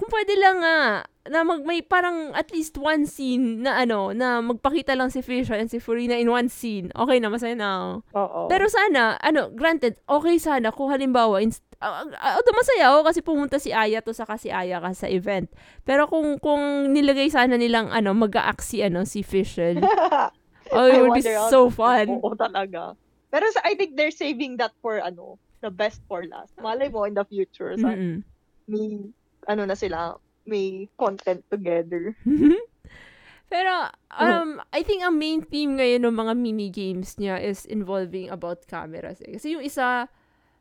Speaker 1: kung pwede lang nga, na mag, may parang at least one scene na ano, na magpakita lang si Fisher and si Furina in one scene. Okay na, masaya na.
Speaker 2: Oo.
Speaker 1: Pero sana, ano, granted, okay sana kung halimbawa, inst- uh, uh, masaya ako kasi pumunta si Aya to saka si Aya ka sa event. Pero kung kung nilagay sana nilang ano, mag-a-act si ano si Fisher. <laughs> oh, it
Speaker 2: I
Speaker 1: would be so fun. <laughs>
Speaker 2: Oo, talaga. Pero sa, I think they're saving that for ano, the best for last. Malay mo in the future, sa,
Speaker 1: Mm-mm.
Speaker 2: may, ano na sila, may content together. <laughs>
Speaker 1: Pero, um, I think ang main theme ngayon ng mga mini games niya is involving about cameras. Eh. Kasi yung isa,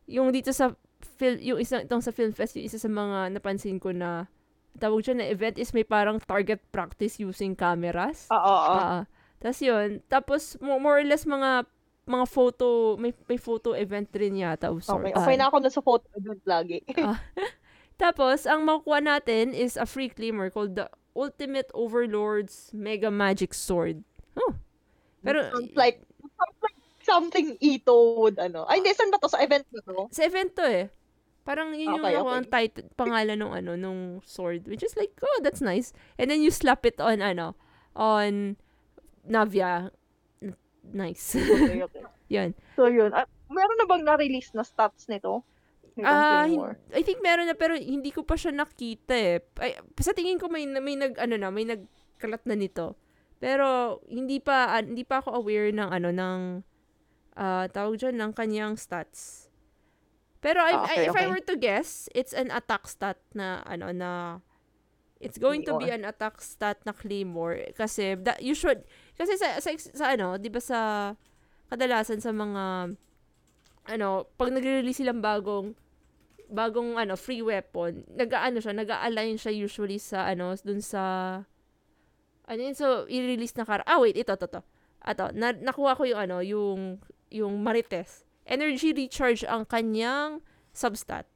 Speaker 1: yung dito sa film, yung isa itong sa film fest, yung isa sa mga napansin ko na tawag siya na event is may parang target practice using cameras.
Speaker 2: Oo, oo.
Speaker 1: Ah, Tapos yun. Tapos, mo- more or less mga mga photo, may, may photo event rin yata. of sort.
Speaker 2: Okay, okay na ako na sa photo event lagi. <laughs>
Speaker 1: Tapos, ang makukuha natin is a free claimer called the Ultimate Overlord's Mega Magic Sword. Oh. Pero,
Speaker 2: sounds like, sounds like something Ito would, ano. Ay, hindi, saan ba to? Sa event na to?
Speaker 1: sa event to eh. Parang yun yung
Speaker 2: Okay,
Speaker 1: nakuha ang title, pangalan ng ano, nung sword. Which is like, oh, that's nice. And then you slap it on, ano, on Navia. Nice.
Speaker 2: Okay, okay. <laughs>
Speaker 1: yun.
Speaker 2: So, yun. Ah, meron na bang na-release na stats nito?
Speaker 1: Ah,
Speaker 2: more.
Speaker 1: I think meron na pero hindi ko pa siya nakita eh. Ay, sa tingin ko may may nag ano na, may nagkalat na nito. Pero hindi pa ah, hindi pa ako aware ng ano ng ah tawag diyan ng kanyang stats. Pero I,
Speaker 2: Ah, okay,
Speaker 1: I- if I
Speaker 2: okay.
Speaker 1: were to guess, it's an attack stat na ano na it's going to be an attack stat na claymore kasi that you should kasi sa sa, sa ano, 'di ba sa kadalasan sa mga ano, pag nagre-release silang bagong bagong ano free weapon, nag-aano siya, nag-align siya usually sa ano dun sa ano yun, so i-release na kar ah wait ito to to ato na, nakuha ko yung ano yung yung Marites energy recharge ang kanyang substat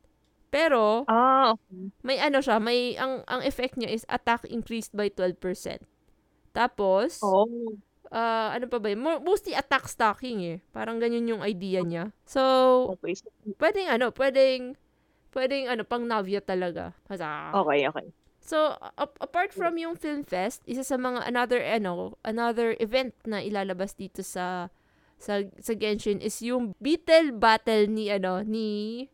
Speaker 1: pero
Speaker 2: Ah,
Speaker 1: may ano siya may ang ang effect niya is attack increased by 12% tapos
Speaker 2: oh.
Speaker 1: ah, ano pa ba yun? Mo- mostly attack stacking eh parang ganyan yung idea niya so
Speaker 2: Okay.
Speaker 1: pwedeng ano, pwedeng, pwedeng ano, pang Navia talaga. Kasa,
Speaker 2: Okay, okay.
Speaker 1: So, a- apart from yung film fest, isa sa mga another, ano, another event na ilalabas dito sa, sa, sa Genshin is yung Beetle Battle ni, ano, ni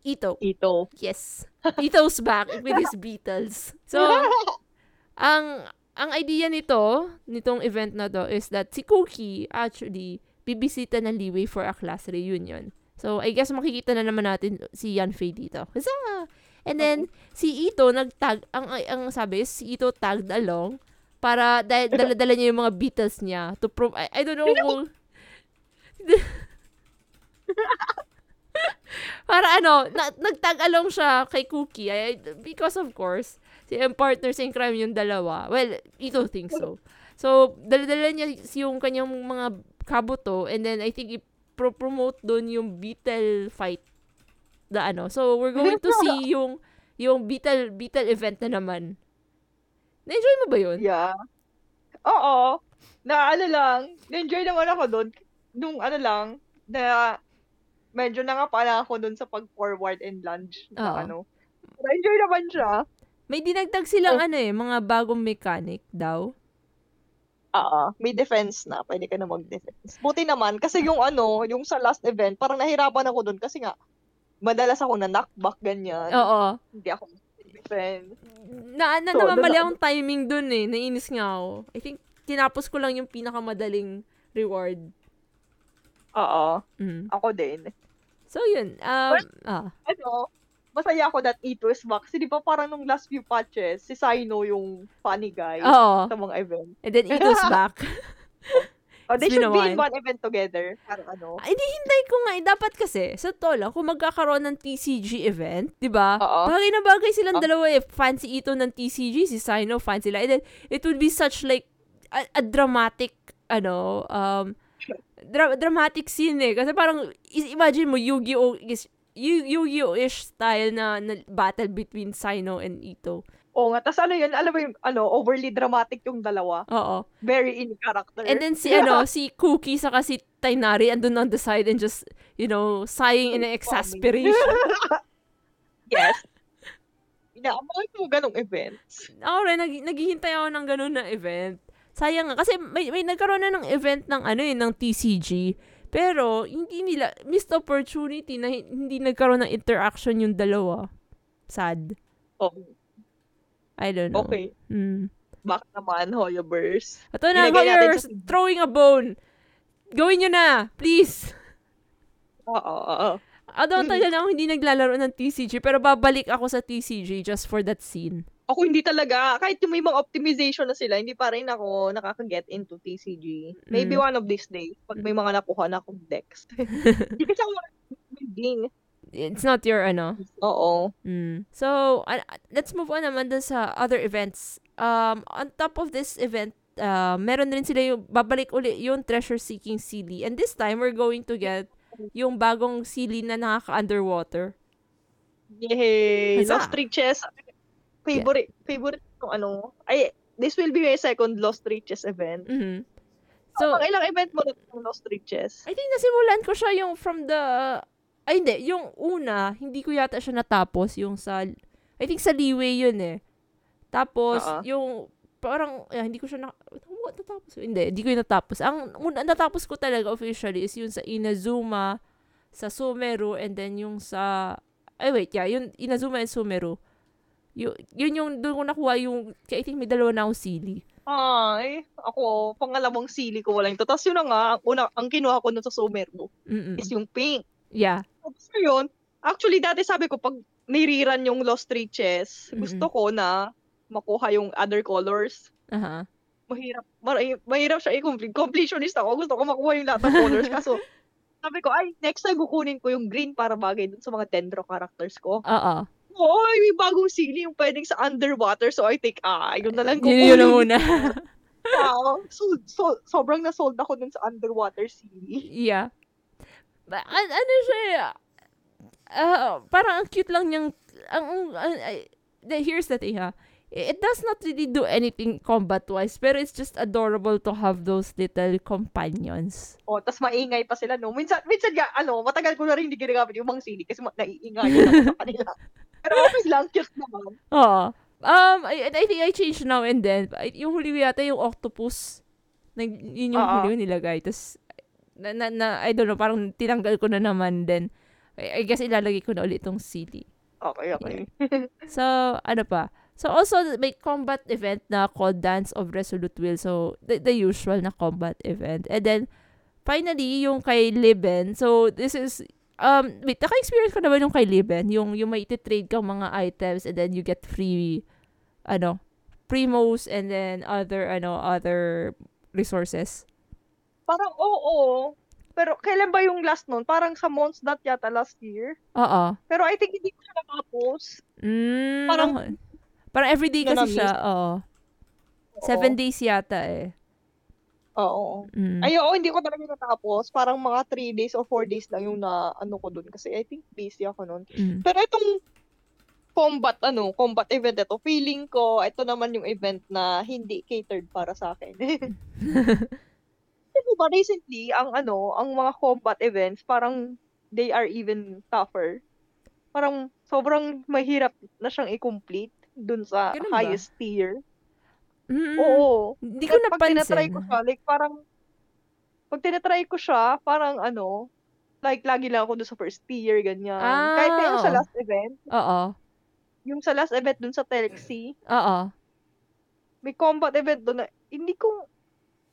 Speaker 1: Ito.
Speaker 2: Ito.
Speaker 1: Yes. Ito's back with his Beatles. So, <laughs> ang, ang idea nito, nitong event na to, is that si Cookie actually bibisita ng Liwei for a class reunion. So, I guess makikita na naman natin si Yanfei dito. Huzzah! And then, si Ito nagtag, ang, ang sabi, si Ito tagged along para dahil dala-dala niya yung mga Beatles niya to prove, I, I don't know kung, <laughs> para ano, na, nagtag along siya kay Cookie ay, because of course, si yung partners in crime yung dalawa. Well, Ito thinks so. So, dala-dala niya yung kanyang mga kabuto and then I think i-promote doon yung Beetle fight na ano. So, we're going to see yung yung Beetle Beetle event na naman. Na-enjoy mo ba yun?
Speaker 2: Yeah. Oo. Na ano lang, na-enjoy naman ako doon. Nung ano lang, na medyo nangapala ako doon sa pag-forward and lunge na
Speaker 1: Oo.
Speaker 2: ano. Na-enjoy naman siya.
Speaker 1: May dinagdag silang ano eh, mga bagong mechanic daw.
Speaker 2: Oo. May defense na. Pwede ka na mag-defense. Buti naman, kasi yung ano, yung sa last event, parang nahirapan ako doon kasi nga, madalas ako na knockback ganyan.
Speaker 1: Oo.
Speaker 2: Hindi ako defend.
Speaker 1: Na, na
Speaker 2: So,
Speaker 1: namamali
Speaker 2: dala-
Speaker 1: akong timing dun eh. Nainis nga ako. I think, tinapos ko lang yung pinakamadaling reward.
Speaker 2: Oo.
Speaker 1: Mm.
Speaker 2: Ako din.
Speaker 1: So, yun. Um, ah.
Speaker 2: ano, masaya ako that Ito is back. Kasi di ba parang nung last few patches, si Sino yung funny guy
Speaker 1: Oo.
Speaker 2: sa mga event.
Speaker 1: And then, Ito's <laughs> back.
Speaker 2: Oh, they
Speaker 1: been
Speaker 2: should
Speaker 1: a
Speaker 2: be in
Speaker 1: while.
Speaker 2: one event together. Parang ano.
Speaker 1: Ay, di hintay ko nga. eh. Dapat kasi, sa to lang, kung magkakaroon ng TCG event, di ba?
Speaker 2: Oo.
Speaker 1: Bagay na bagay silang
Speaker 2: Oh.
Speaker 1: dalawa eh. Fan si Ito ng TCG, si Sino, fan sila. And then, it would be such like, a, a dramatic, ano, um, dra- dramatic scene eh. Kasi parang, is- imagine mo, Yu-Gi-Oh! is, Yu- Yu-Gi-Oh!-ish style na, na battle between Sino and Ito.
Speaker 2: Oo nga. Tapos ano yun, alam mo yung ano, overly dramatic yung dalawa.
Speaker 1: Oo.
Speaker 2: Very in character.
Speaker 1: And then si ano, si Cookie saka si Tainari andun on the side and just, you know, sighing in exasperation. <laughs>
Speaker 2: yes. Inaabangan mo ganong events.
Speaker 1: Ako rin, nag, naghihintay ako ng ganun na event. Sayang nga, kasi may, may nagkaroon na ng event ng ano eh, ng TCG. Pero, hindi nila, missed opportunity na hi- hindi nagkaroon ng interaction yung dalawa. Sad.
Speaker 2: Oh,
Speaker 1: I don't know.
Speaker 2: okay.
Speaker 1: Hmm.
Speaker 2: Bakit naman, Hoyaverse?
Speaker 1: Ito na, Hoyers,
Speaker 2: sa-
Speaker 1: throwing a bone. Gawin nyo na, please.
Speaker 2: Oo, oo, oo.
Speaker 1: Although
Speaker 2: Mm.
Speaker 1: tagal na ako hindi naglalaro ng TCG, pero babalik ako sa TCG just for that scene.
Speaker 2: Ako hindi talaga. Kahit yung may mga optimization na sila, hindi pa rin ako nakaka-get into TCG. Maybe
Speaker 1: Mm.
Speaker 2: one of these days, pag may mga nakuha na akong decks. <laughs> Hindi kasi ako building.
Speaker 1: It's not your, ano,
Speaker 2: Oo.
Speaker 1: Mm. So, uh, let's move on naman dun sa other events. Um, on top of this event, uh, meron rin sila yung, babalik uli yung Treasure Seeking Silly. And this time, we're going to get yung bagong silly na nakaka-underwater.
Speaker 2: Yay!
Speaker 1: Huzzah!
Speaker 2: Lost Riches. Favorite, favorite kung ano. Ay, this will be my second Lost Riches event.
Speaker 1: Mhm.
Speaker 2: So,
Speaker 1: So,
Speaker 2: ilang event mo na ng Lost Riches?
Speaker 1: I think nasimulan ko siya yung from the, ay hindi, yung una, hindi ko yata siya natapos, yung sa, I think sa Leeway yun eh. Tapos,
Speaker 2: Oo.
Speaker 1: yung, parang, eh, hindi ko siya na, what, natapos? Hindi, hindi ko yung natapos. Ang una, natapos ko talaga officially is yung sa Inazuma, sa Sumeru, and then yung sa, ay wait, yeah, yung Inazuma and Sumeru. Yun, yun yung, doon ko nakuha yung, I think may dalawa na akong sili.
Speaker 2: Ay, ako, pangalawang sili ko wala ito. Tapos yun na nga, ang, una, ang kinuha ko nun sa Sumeru
Speaker 1: Mm-mm.
Speaker 2: is yung pink.
Speaker 1: Yeah.
Speaker 2: Tapos yun, actually dati sabi ko, pag niriran yung Lost Riches, gusto ko na makuha yung other colors.
Speaker 1: Aha.
Speaker 2: Mahirap, mar- mahirap siya i-complete. Completionist ako. Gusto ko makuha yung lahat ng colors. <laughs> Kaso, sabi ko, ay, next time kukunin ko yung green para bagay dun sa mga dendro characters ko.
Speaker 1: Oo.
Speaker 2: Oy, may bagong sili yung pwedeng sa underwater. So, I think, ah, yun na lang
Speaker 1: Yun, yun na muna. <laughs>
Speaker 2: Wow. So, so, sobrang nasold ako dun sa underwater sili.
Speaker 1: Yeah. Ba- an- ano siya, ah, parang ang cute lang niyang, ang, ang, ay- the- here's the thing ha, it does not really do anything combat-wise, pero it's just adorable to have those little companions.
Speaker 2: O, tas maingay pa sila, no? Minsan, minsan nga, ano, matagal ko na rin hindi ginagamit yung mga sili kasi ma- naiingay <laughs> ako sa kanila. Pero okay lang, cute naman.
Speaker 1: Oo. Um, I, I think I changed now and then. Yung huli ko yata yung octopus. Nag, yun yung
Speaker 2: Oo.
Speaker 1: huli ko nilagay. Tapos, na, na, na, I don't know, parang tinanggal ko na naman then. I, I guess ilalagay ko na ulit tong sili.
Speaker 2: Okay, okay. <laughs>
Speaker 1: So, ano pa? So, also, may combat event na called Dance of Resolute Will. So, the, the usual na combat event. And then, finally, yung kay Liben. So, this is, um, wait, naka-experience ko naman yung kay Liben. Yung, yung may trade kang mga items and then you get free, ano, primos and then other, ano, other resources.
Speaker 2: Parang, oo. Pero, kailan ba yung last nun? Parang sa Mons Dot yata last year.
Speaker 1: Oo.
Speaker 2: Pero I think hindi ko siya nakapos.
Speaker 1: Mm,
Speaker 2: Parang-.
Speaker 1: Parang everyday
Speaker 2: na
Speaker 1: kasi siya. Oo. Seven days yata eh.
Speaker 2: Oo.
Speaker 1: Mm.
Speaker 2: Ay, oo, hindi ko talaga natapos. Parang mga 3 days or 4 days lang yung na, ano ko dun. Kasi I think busy ako nun.
Speaker 1: Mm.
Speaker 2: Pero itong combat, ano, combat event ito, feeling ko, ito naman yung event na hindi catered para sa akin. <laughs> Kasi ba, recently, ang ano, ang mga combat events, parang they are even tougher. Parang sobrang mahirap na siyang i-complete dun sa
Speaker 1: Ganun ba?
Speaker 2: highest tier.
Speaker 1: Mm.
Speaker 2: Oo.
Speaker 1: Hindi ko
Speaker 2: Pag tinatry
Speaker 1: napansin.
Speaker 2: ko siya, like parang, pag tinatry ko siya, parang ano, like lagi lang ako doon sa first tier, ganyan.
Speaker 1: Ah,
Speaker 2: Kahit na yung sa last event,
Speaker 1: Oo.
Speaker 2: yung sa last event dun sa Telexi,
Speaker 1: Oo.
Speaker 2: may combat event doon na, hindi ko,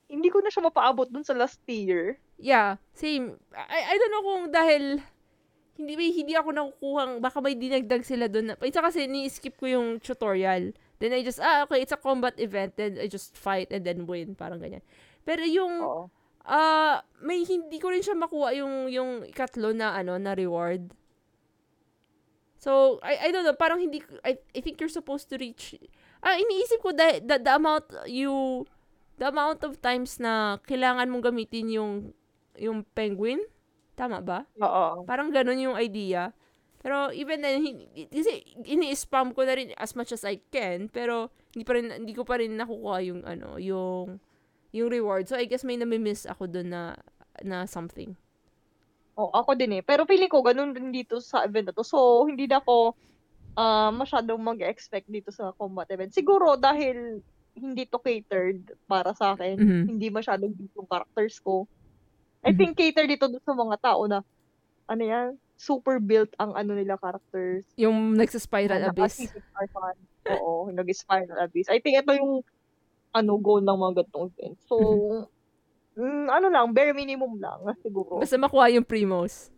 Speaker 2: hindi ko na siya mapaabot dun sa last tier.
Speaker 1: Yeah, same. I, I don't know kung dahil hindi may hindi ako nakukuha, baka may dinagdag sila doon. Isa kasi ni-skip ko yung tutorial. Then I just, ah, okay, it's a combat event. Then I just fight and then win. Parang ganyan. Pero yung,
Speaker 2: Oo.
Speaker 1: ah, may hindi ko rin siya makuha yung, yung ikatlo na, ano, na reward. So, I, I don't know, parang hindi, I, I think you're supposed to reach, ah, iniisip ko the, the, the amount you, the amount of times na kailangan mong gamitin yung, yung penguin. Tama ba?
Speaker 2: Oo.
Speaker 1: Parang ganun yung idea. Pero even then, kasi ini-spam ko na rin as much as I can, pero hindi pa rin, hindi ko pa rin nakukuha yung, ano, yung, yung reward. So, I guess may nami-miss ako doon na, na something.
Speaker 2: Oh, ako din eh. Pero feeling ko, ganun din dito sa event na to. So, hindi na ako ah masyadong mag-expect dito sa combat event. Siguro dahil hindi to catered para sa akin.
Speaker 1: Mhm.
Speaker 2: Hindi masyadong deep yung characters ko. I
Speaker 1: Mhm.
Speaker 2: think catered dito sa mga tao na ano yan, super built ang ano nila characters.
Speaker 1: Yung nagsa-spiral
Speaker 2: na
Speaker 1: abyss.
Speaker 2: ka fan. Oo, nag-spiral abyss. I think ito yung ano goal ng mga ganitong event. So, <laughs> mm, ano lang, bare minimum lang siguro.
Speaker 1: Basta makuha yung primos.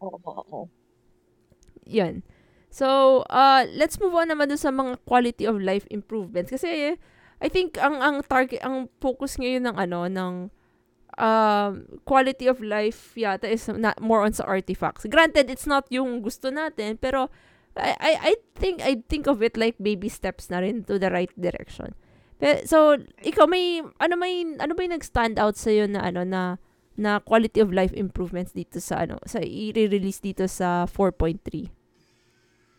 Speaker 2: Oo, oo, oo.
Speaker 1: Yan. So, uh, let's move on naman dun sa mga quality of life improvements. Kasi, I think, ang, ang target, ang focus ngayon ng ano, ng um, quality of life yata is not more on sa artifacts. Granted, it's not yung gusto natin, pero I, I, I think, I think of it like baby steps na rin to the right direction. So, ikaw may, ano may, ano ba yung nag-stand out sa'yo na, ano, na, na quality of life improvements dito sa, ano, sa i-release dito sa 4.3?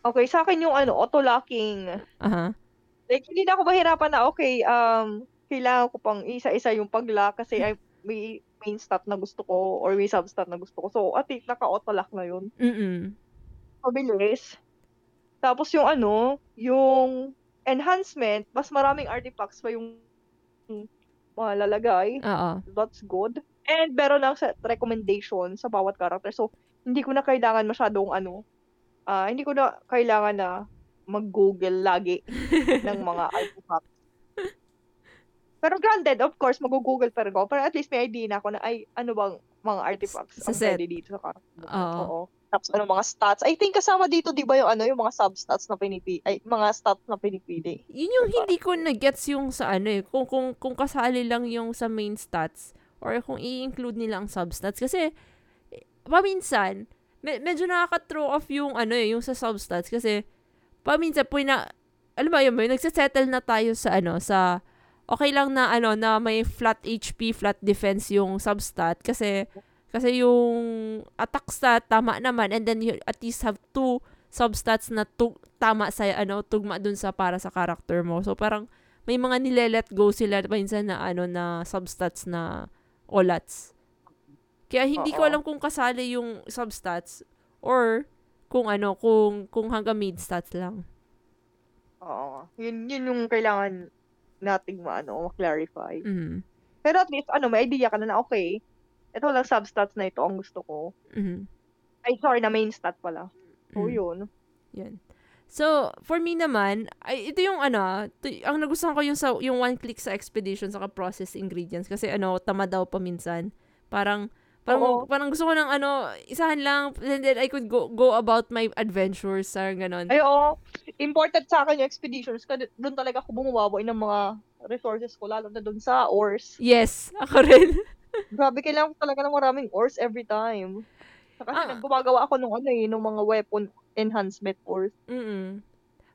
Speaker 2: Okay, sa akin yung ano, auto-locking.
Speaker 1: Aha.
Speaker 2: Like, hindi na ako mahirapan na, okay, um, kailangan ko pang isa-isa yung pag-lock kasi I, <laughs> may main stat na gusto ko or may sub-stat na gusto ko. So, at least naka-auto-lock na yun.
Speaker 1: Mm-mm.
Speaker 2: Mabilis. Tapos yung ano, yung enhancement, mas maraming artifacts pa yung malalagay.
Speaker 1: Oo.
Speaker 2: That's good. And meron lang set recommendation sa bawat character. So, hindi ko na kailangan masyadong ano, ah hindi ko na kailangan na mag-google lagi <laughs> ng mga artifacts. Pero granted, of course, mag-google pa rin ako. Pero at least may idea na ako na, ay, ano bang mga artifacts
Speaker 1: Sa
Speaker 2: ang
Speaker 1: set.
Speaker 2: pwede dito sa character.
Speaker 1: Oo.
Speaker 2: Oo. Tapos ano mga stats. I think kasama dito, di ba yung ano, yung mga sub-stats na pinipili, ay, mga stats na pinipili.
Speaker 1: Yun yung hindi ko na-gets yung sa ano eh. Kung, kung, kung kasali lang yung sa main stats or kung i-include nila ang substats. Kasi, paminsan, me- medyo nakaka-throw off yung ano eh, yung sa substats. Kasi, paminsan po na, alam mo yun, may nagsisettle na tayo sa ano, sa, okay lang na ano, na may flat HP, flat defense yung substat. Kasi, kasi yung attack stat, tama naman. And then, you at least have two substats na tu- tama sa ano tugma dun sa para sa character mo. So parang may mga nile-let go sila minsan na ano na substats na olats. Kaya hindi ko
Speaker 2: Oo.
Speaker 1: alam kung kasali yung substats or kung ano kung kung hanggang mid stats lang.
Speaker 2: Oo. Yun, yun yung kailangan nating maano, ma-clarify.
Speaker 1: Mhm.
Speaker 2: Pero at least, ano, may idea ka na na, okay, ito lang substats na ito ang gusto ko.
Speaker 1: Mhm.
Speaker 2: Ay, sorry, na main stat pala. So,
Speaker 1: Mhm.
Speaker 2: yun.
Speaker 1: Yan. So, for me naman, ay, ito yung ano, to, ang nagustuhan ko yung, sa, yung one click sa expedition saka process ingredients kasi ano, tama daw paminsan. Parang, parang,
Speaker 2: Oo.
Speaker 1: parang gusto ko ng ano, isahan lang, and then I could go go about my adventures, sa ganon.
Speaker 2: Ay, oo. Important sa akin yung expeditions. Kasi doon talaga ako bumuwaboy ng mga resources ko, lalo na doon sa ores.
Speaker 1: Yes, ako rin. <laughs>
Speaker 2: Grabe, kailangan ko talaga ng maraming ores every time. Kasi
Speaker 1: Ah.
Speaker 2: gumagawa ako nung ano eh, nung mga weapon enhancement ores.
Speaker 1: Mm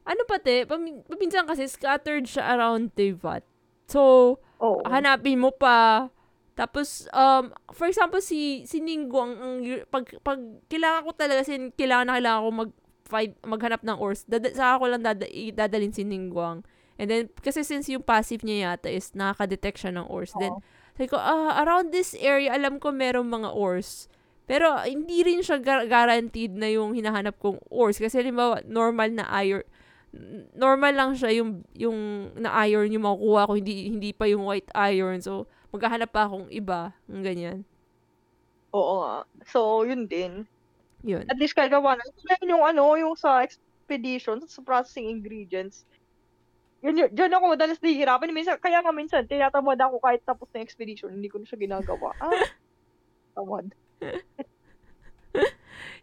Speaker 1: Ano pati, pamin, paminsan kasi scattered siya around Tevat. So,
Speaker 2: Oo.
Speaker 1: hanapin mo pa. Tapos, um, for example, si, si Ningguang, ang, yu- pag, pag kailangan ko talaga, sin, kailangan na kailangan ko mag, fight, maghanap ng ores, dada, saka ko lang dada, dadalhin si Ningguang. And then, kasi since yung passive niya yata is nakaka-detect siya ng ores, then,
Speaker 2: Oo.
Speaker 1: sabi ko, ah, around this area, alam ko merong mga ores. Pero, hindi rin siya gar- guaranteed na yung hinahanap kong ores. Kasi, halimbawa, normal na iron, normal lang siya yung yung na iron yung makukuha ko hindi hindi pa yung white iron so maghahanap pa akong iba ng ganyan
Speaker 2: Oo nga. So, yun din.
Speaker 1: yun
Speaker 2: At least gagawa na. Ito yung ano, yung sa expedition, sa processing ingredients. Yun, yun, dyan ako madalas nahihirapan. Minsan, kaya nga minsan, tinatamad ako kahit tapos na expedition, hindi ko na siya ginagawa. Ah, <laughs> tamad.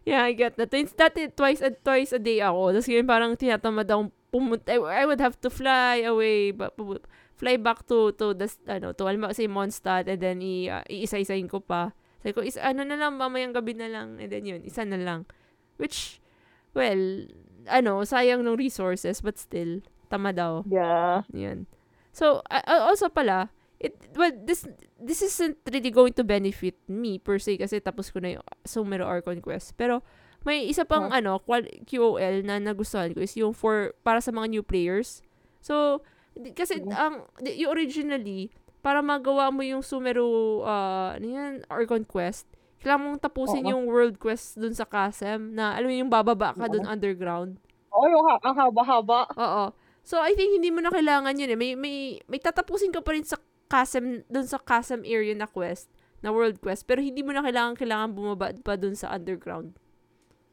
Speaker 1: yeah I get that It's dati twice a twice a day ako tapos ngayon parang tinatamad akong pumunta I, I would have to fly away ba, pu- fly back to to the ano to alam say Mondstadt and then i, uh, iisa-isahin ko pa sabi ko is ano na lang mamayang gabi na lang and then yun isa na lang which well ano sayang ng resources but still tama daw
Speaker 2: Yeah.
Speaker 1: Yan. So, uh, also pala, it, well, this, this isn't really going to benefit me per se kasi tapos ko na yung Sumero Archon Quest. Pero, may isa pang
Speaker 2: Oh.
Speaker 1: ano, qual- QOL na nagustuhan ko is yung for, para sa mga new players. So, kasi ang, di- yung originally, para magawa mo yung Sumero, uh, ano yan, Archon Quest, kailangan mong tapusin
Speaker 2: Oo.
Speaker 1: yung world quest dun sa Kasem na, alam mo yung bababa ka dun underground.
Speaker 2: Oo, yung ha- ang haba-haba.
Speaker 1: Oo. So, I think hindi mo na kailangan yun eh. May, may, may tatapusin ka pa rin sa Chasm, dun sa Chasm area na quest, na world quest, pero hindi mo na kailangan, kailangan bumaba pa dun sa underground.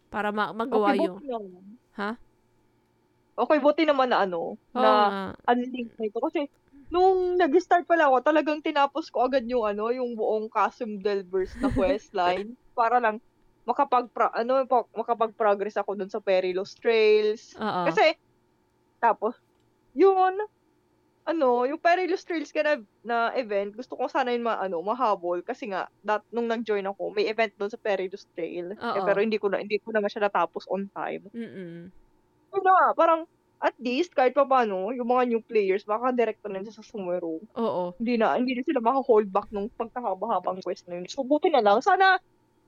Speaker 1: Para ma- magawa
Speaker 2: okay,
Speaker 1: yung...
Speaker 2: naman.
Speaker 1: Ha?
Speaker 2: Okay, buti naman na ano,
Speaker 1: Oo
Speaker 2: na
Speaker 1: nga.
Speaker 2: unlink na ito. Kasi, nung nag-start pa lang ako, talagang tinapos ko agad yung ano, yung buong Chasm Delvers na questline. <laughs> para lang, makapag ano, pa- makapag-progress ako dun sa Perilous Trails.
Speaker 1: Oo.
Speaker 2: Kasi, tapos, yun, ano, yung Perilous Trails ka na, na event, gusto ko sana yun ma, ano, mahabol. Kasi nga, that, nung nag-join ako, may event doon sa Perilous Trail. Eh,
Speaker 1: Oo.
Speaker 2: pero hindi ko na, hindi ko naman siya natapos on time.
Speaker 1: Mm-mm.
Speaker 2: Yun na nga, parang, at least, kahit pa paano, yung mga new players, baka direct na sa sumero.
Speaker 1: Oo.
Speaker 2: Hindi na, hindi na sila maka-hold back nung pagkakaba-habang quest na yun. So, buti na lang. Sana,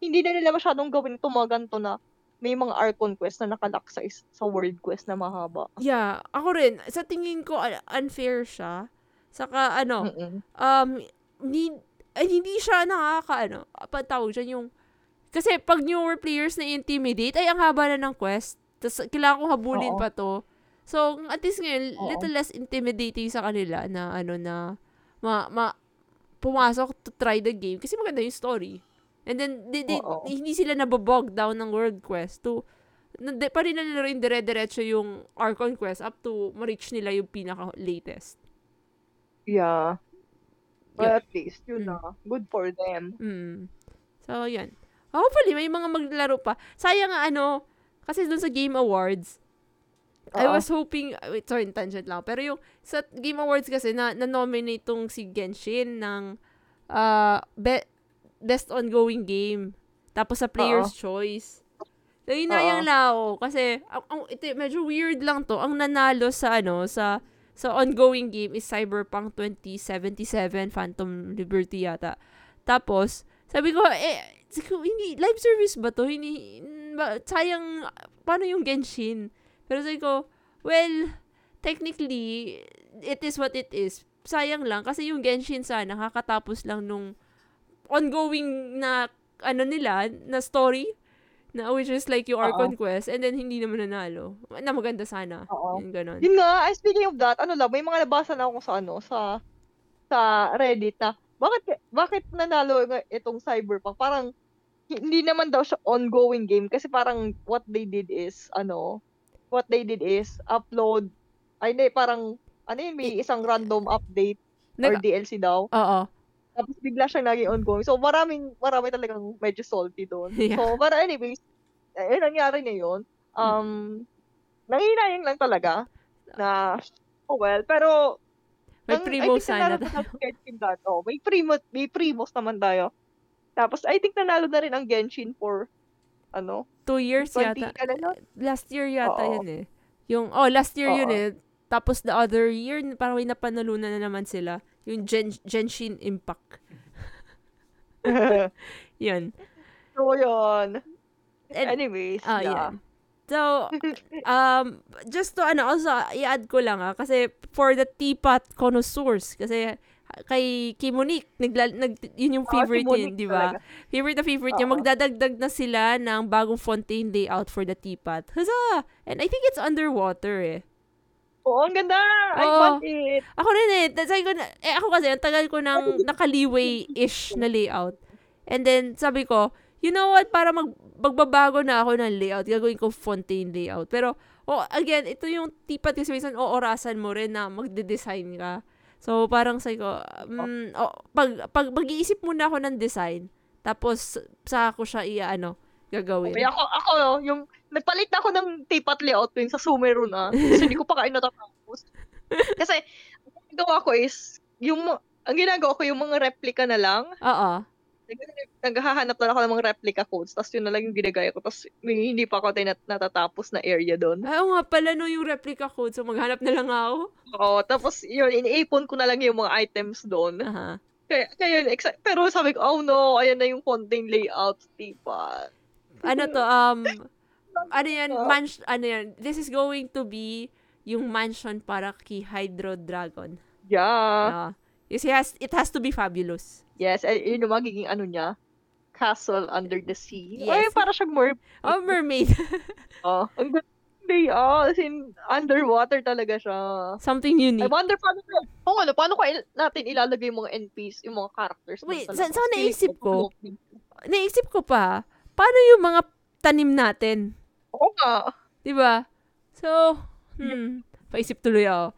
Speaker 2: hindi na nila masyadong gawin ito mga ganito na may mga Archon quest na nakalock sa, is- sa world quest na mahaba.
Speaker 1: Yeah, ako rin. Sa tingin ko, un- unfair siya. Saka, ano,
Speaker 2: Mm-mm.
Speaker 1: um, ni, ay, hindi siya nakaka, ano, pa tawag dyan yung, kasi pag newer players na intimidate, ay, ang haba na ng quest. Tapos, kailangan ko habulin
Speaker 2: Oo.
Speaker 1: pa to. So, at least ngayon,
Speaker 2: Oo.
Speaker 1: little less intimidating sa kanila na, ano, na, ma, ma, pumasok to try the game. Kasi maganda yung story. And then, di, di,
Speaker 2: Oo.
Speaker 1: hindi sila nababog down ng world quest to, na, di, pa rin na nila rin dire-diretso yung Archon quest up to ma-reach nila yung pinaka-latest.
Speaker 2: Yeah. But
Speaker 1: Yeah.
Speaker 2: at least, yun
Speaker 1: Mm.
Speaker 2: na. Good for them.
Speaker 1: Mm. So, yan. Hopefully, may mga maglaro pa. Sayang nga, ano, kasi dun sa Game Awards, I
Speaker 2: Oo.
Speaker 1: was hoping, uh, wait, sorry, tangent lang. Pero yung, sa Game Awards kasi, na, na-nominate tong si Genshin ng uh, be- Best Ongoing Game. Tapos sa Player's Choice. So, inayang
Speaker 2: Oo.
Speaker 1: lang ako. Kasi, ang, ang, ito, medyo weird lang to. Ang nanalo sa, ano, sa, sa ongoing game is Cyberpunk 2077 Phantom Liberty yata. Tapos, sabi ko, eh, hindi, live service ba to? Hindi, ba, sayang, paano yung Genshin? Pero sabi ko, well, technically, it is what it is. Sayang lang, kasi yung Genshin sana, kakatapos lang nung ongoing na, ano nila, na story, na which is like yung
Speaker 2: Oo.
Speaker 1: Archon Quest, and then hindi naman nanalo. Na maganda sana.
Speaker 2: Oo.
Speaker 1: Yung ganon.
Speaker 2: Yun nga, speaking of that, ano lang, may mga nabasa na ako sa ano, sa sa Reddit na bakit bakit nanalo itong Cyberpunk? Parang hindi naman daw siya ongoing game kasi parang what they did is ano, what they did is upload ay hindi, parang ano yun, may isang random update or
Speaker 1: Nag-
Speaker 2: DLC daw.
Speaker 1: Oo.
Speaker 2: Tapos bigla siyang naging ongoing. So maraming, marami talagang medyo salty doon. <laughs>
Speaker 1: Yeah.
Speaker 2: So, para anyways, eh, nangyari na yun. Um, nanginayang lang talaga na, oh well, pero,
Speaker 1: May primo sana tayo.
Speaker 2: oh, may primo, may primos naman tayo. Tapos, I think nanalo na rin ang Genshin for, ano,
Speaker 1: Two years
Speaker 2: 20,
Speaker 1: yata.
Speaker 2: ano?
Speaker 1: Last year yata
Speaker 2: Oo.
Speaker 1: yun eh. Yung, oh, last year yun
Speaker 2: Oo.
Speaker 1: eh. Tapos the other year, parang may napanalunan na naman sila. Yung Gen Genshin Impact. <laughs> <laughs> Yun.
Speaker 2: so, yun.
Speaker 1: And-
Speaker 2: Anyways,
Speaker 1: Ah,
Speaker 2: yeah.
Speaker 1: So, <laughs> um, just to, ano, also, i-add ko lang ah, kasi for the teapot connoisseurs, kasi kay kay Monique, nagla, nag, yun yung favorite
Speaker 2: Monique
Speaker 1: yun, di ba? Favorite na favorite niya. Magdadagdag na sila ng bagong fontaine layout for the teapot. Huzzah! And I think it's underwater eh.
Speaker 2: Oo, ang ganda! I
Speaker 1: Oo.
Speaker 2: want it!
Speaker 1: Ako rin eh. That's ko na, eh ako kasi, ang tagal ko ng <laughs> nakaliway-ish na layout. And then, sabi ko, you know what, para mag, magbabago na ako ng layout, gagawin ko fontaine layout. Pero, oh, again, ito yung tipat kasi minsan oorasan mo rin na magde-design ka. So, parang sabi ko, mm, oh, pag, pag mag-iisip muna ako ng design, tapos, sa ako siya iya, ano, gagawin.
Speaker 2: Kaya ako, ako, yung, nagpalit na ako ng teapot layout ko yung sa Sumeru na. Kasi hindi ko pa kayo natatapos. <laughs> Kasi, ang ginagawa ko is, yung, ang ginagawa ko yung mga replica na lang.
Speaker 1: Oo.
Speaker 2: Nag- Naghahanap na ako ng mga replica codes. Tapos yun na lang yung ginagaya ko. Tapos hindi pa ako tayo nat- natatapos na area doon.
Speaker 1: Ay, oo nga pala no, yung replica code. So, maghanap na lang ako.
Speaker 2: Oo, tapos yun, iniipon ko na lang yung mga items doon.
Speaker 1: Aha.
Speaker 2: Kaya, kaya yun, exa- pero sabi ko, oh no, ayan na yung fontaine layout, teapot.
Speaker 1: ano to, um, <laughs> ano yan, mansion, ano yan, this is going to be yung mansion para kay Hydro Dragon.
Speaker 2: Yeah.
Speaker 1: Uh, it has, it has to be fabulous.
Speaker 2: Yes, eh, yun yung magiging ano niya. Castle under the sea.
Speaker 1: Yes.
Speaker 2: Ay, para siyang mer...
Speaker 1: Oh, mermaid. <laughs>
Speaker 2: Oh, ang ganda. layout. As in, underwater talaga siya.
Speaker 1: Something
Speaker 2: I
Speaker 1: unique.
Speaker 2: wonder paano kung ano, paano ko il- natin ilalagay yung mga NPCs, yung mga characters.
Speaker 1: Wait,
Speaker 2: sa
Speaker 1: sa- naisip ko. Naisip ko pa, paano yung mga tanim natin?
Speaker 2: Oo nga.
Speaker 1: 'Di ba? So, hmm, paisip tuloy ako.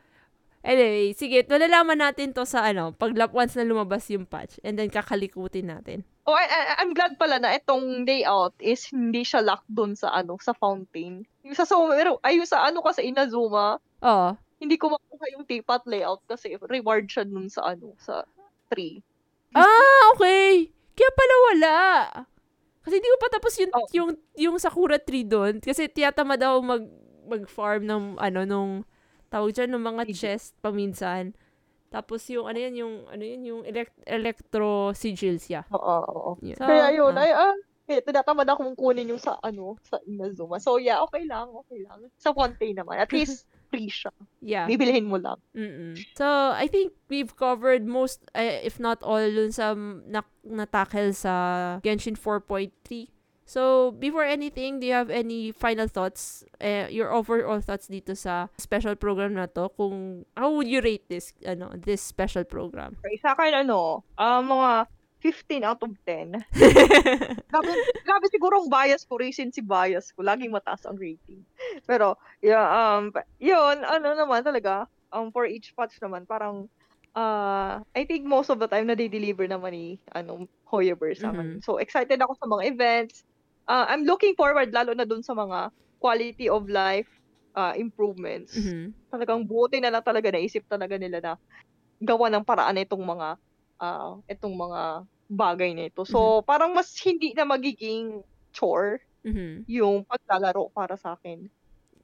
Speaker 1: Anyway, sige, malalaman natin to sa ano, pag once na lumabas yung patch and then kakalikutin natin.
Speaker 2: Oh, I, I- I'm glad pala na itong layout is hindi siya locked dun sa ano, sa fountain. Yung sa Somero, ay yung sa ano kasi Inazuma,
Speaker 1: Oo.
Speaker 2: hindi ko makuha yung teapot layout kasi reward siya dun sa ano, sa tree.
Speaker 1: Ah, okay. Kaya pala wala. Kasi hindi ko pa tapos yung,
Speaker 2: Oh.
Speaker 1: yung, yung Sakura tree doon. Kasi tiyatama daw mag, mag-farm ng, ano, nung, tawag dyan, ng mga chest paminsan. Tapos yung, ano yan, yung, ano yan, yung elect, electro sigils, yeah.
Speaker 2: Oo, oo.
Speaker 1: Yeah.
Speaker 2: So, Kaya yun,
Speaker 1: ah.
Speaker 2: ay, ah, kaya tinatamad akong kunin yung sa ano, sa Inazuma. So yeah, okay lang, okay lang. Sa fountain naman, at least <laughs> free siya.
Speaker 1: yeah.
Speaker 2: Bibilhin mo lang.
Speaker 1: Mm-mm. So, I think we've covered most, eh, if not all, dun sa na, natakel sa Genshin 4.3. So, before anything, do you have any final thoughts, eh, your overall thoughts dito sa special program na to? Kung, how would you rate this, ano, this special program?
Speaker 2: Okay, sa akin ano, ah mga 15 out of 10. <laughs> grabe, grabe siguro ang bias ko, recent si bias ko. Laging mataas ang rating. Pero, yeah, um, yun, ano naman talaga, um, for each patch naman, parang, uh, I think most of the time na deliver naman ni, ano, Hoyoverse sa akin. So, excited ako sa mga events. Uh, I'm looking forward, lalo na dun sa mga quality of life uh, improvements.
Speaker 1: Mhm.
Speaker 2: Talagang buti na lang talaga naisip talaga nila na gawa ng paraan itong mga ah itong mga bagay na ito. So, parang mas hindi na magiging chore
Speaker 1: Mhm.
Speaker 2: yung paglalaro para sa akin.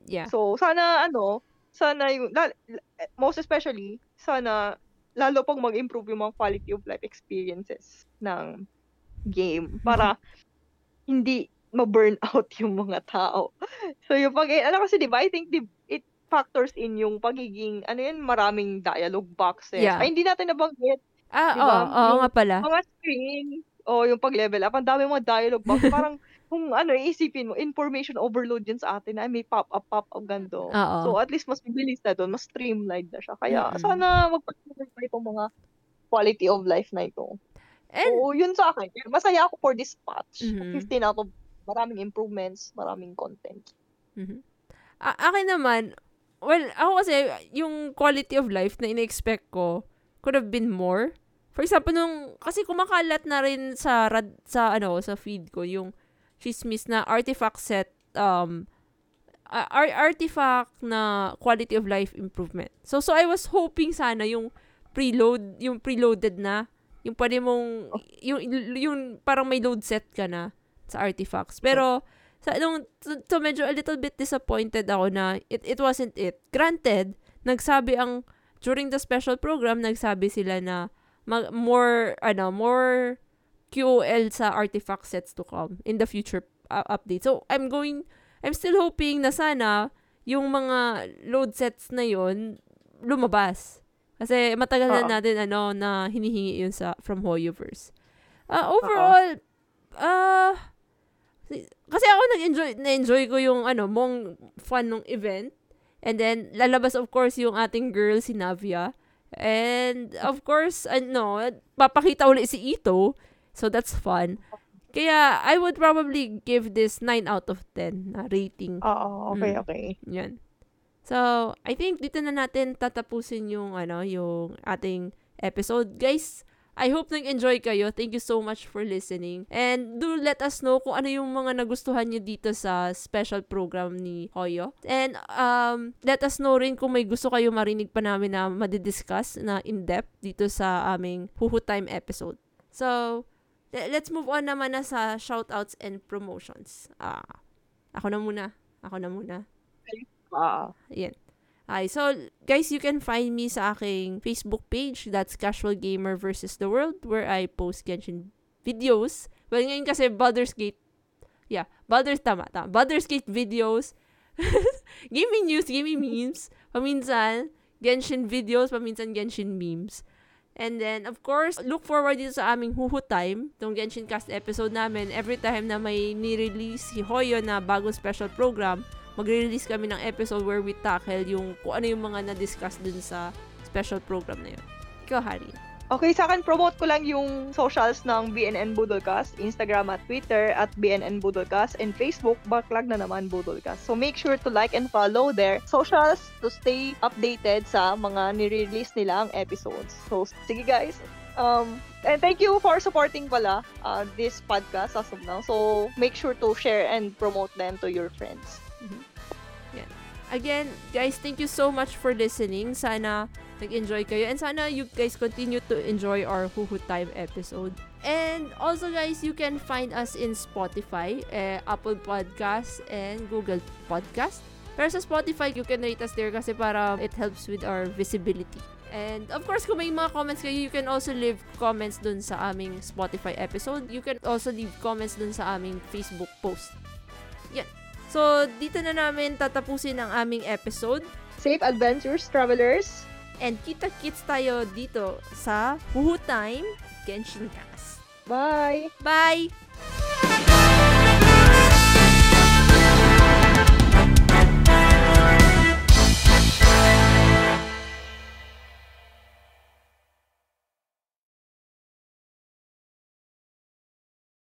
Speaker 1: Yeah.
Speaker 2: So, sana ano, sana yung, la- la- most especially, sana lalo pang mag-improve yung mga quality of life experiences ng game para hindi ma-burn out <laughs> yung mga tao. So, yung pag, ano kasi, di ba, I think di, it factors in yung pagiging, ano yun, maraming dialogue boxes.
Speaker 1: Yeah.
Speaker 2: Ay, hindi natin nabanggit.
Speaker 1: Ah,
Speaker 2: Diba?
Speaker 1: oo, oo
Speaker 2: Yung
Speaker 1: nga pala.
Speaker 2: Mga screen, o yung pag-level up, ang dami mga dialogue box. <laughs> Parang, kung ano, iisipin mo, information overload yun sa atin na may pop-up, pop-up, gando.
Speaker 1: Oo.
Speaker 2: So, at least mas mabilis na doon, mas streamlined na siya. Kaya,
Speaker 1: Mm-mm.
Speaker 2: sana magpatuloy pa itong mga quality of life na ito.
Speaker 1: And,
Speaker 2: Oo, yun sa akin. Masaya ako for this patch.
Speaker 1: Mhm.
Speaker 2: 15 out of maraming improvements, maraming content.
Speaker 1: Mhm. A- akin naman, well, ako kasi, yung quality of life na ina-expect ko, could have been more. For example, nung, kasi kumakalat na rin sa, rad, sa, ano, sa feed ko, yung chismis na artifact set, um, ar- artifact na quality of life improvement. So, so I was hoping sana yung preload, yung preloaded na, yung pwede mong, yung, yung parang may load set ka na sa artifacts. Pero, sa nung so, so medyo a little bit disappointed ako na it it wasn't it. Granted, nagsabi ang during the special program nagsabi sila na mag, more ano, more QOL sa artifact sets to come in the future uh, update. So I'm going I'm still hoping na sana yung mga load sets na yon lumabas. Kasi matagal na
Speaker 2: Oo.
Speaker 1: natin ano na hinihingi yun sa from Hoyoverse. Uh, overall, ah kasi ako nag-enjoy, na-enjoy ko yung ano, mong fun ng event. And then, lalabas of course yung ating girl, si Navia. And of course, ano, papakita ulit si Ito. So that's fun. Kaya, I would probably give this 9 out of 10 na rating.
Speaker 2: Oo, okay,
Speaker 1: Mm.
Speaker 2: okay.
Speaker 1: Yan. So, I think dito na natin tatapusin yung ano, yung ating episode. Guys, I hope nag-enjoy kayo. Thank you so much for listening. And do let us know kung ano yung mga nagustuhan nyo dito sa special program ni Hoyo. And um, let us know rin kung may gusto kayo marinig pa namin na madidiscuss na in-depth dito sa aming Huhu Time episode. So, le- let's move on naman na sa shoutouts and promotions. Ah, ako na muna. Ako na muna.
Speaker 2: Ah,
Speaker 1: Ayan. Ay, so, guys, you can find me sa aking Facebook page. That's Casual Gamer versus the World where I post Genshin videos. Well, ngayon kasi Baldur's Gate. Yeah, Baldur's, tama, tama. Baldur's Gate videos. <laughs> gaming news, gaming memes. Paminsan, Genshin videos, paminsan Genshin memes. And then, of course, look forward dito sa aming Huhu Time, itong Genshin Cast episode namin. Every time na may ni-release si Hoyo na bagong special program, magre-release kami ng episode where we tackle yung kung ano yung mga na-discuss dun sa special program na yun. Ikaw, Harry.
Speaker 2: Okay, sa akin, promote ko lang yung socials ng BNN Budolcast, Instagram at Twitter at BNN Budolcast, and Facebook, Backlog na naman Budolcast. So make sure to like and follow their socials to stay updated sa mga nire-release nilang episodes. So, sige guys. Um, and thank you for supporting pala uh, this podcast as of now. So, make sure to share and promote them to your friends.
Speaker 1: Again, guys, thank you so much for listening. Sana nag-enjoy kayo. And sana you guys continue to enjoy our Huhu Time episode. And also, guys, you can find us in Spotify, eh, Apple Podcasts, and Google Podcast. Pero sa Spotify, you can rate us there kasi para it helps with our visibility. And of course, kung may mga comments kayo, you can also leave comments dun sa aming Spotify episode. You can also leave comments dun sa aming Facebook post. Yan. So, dito na namin tatapusin ang aming episode.
Speaker 2: Safe adventures, travelers!
Speaker 1: And kita-kits tayo dito sa Huhu Time Genshin Cast.
Speaker 2: Bye!
Speaker 1: Bye!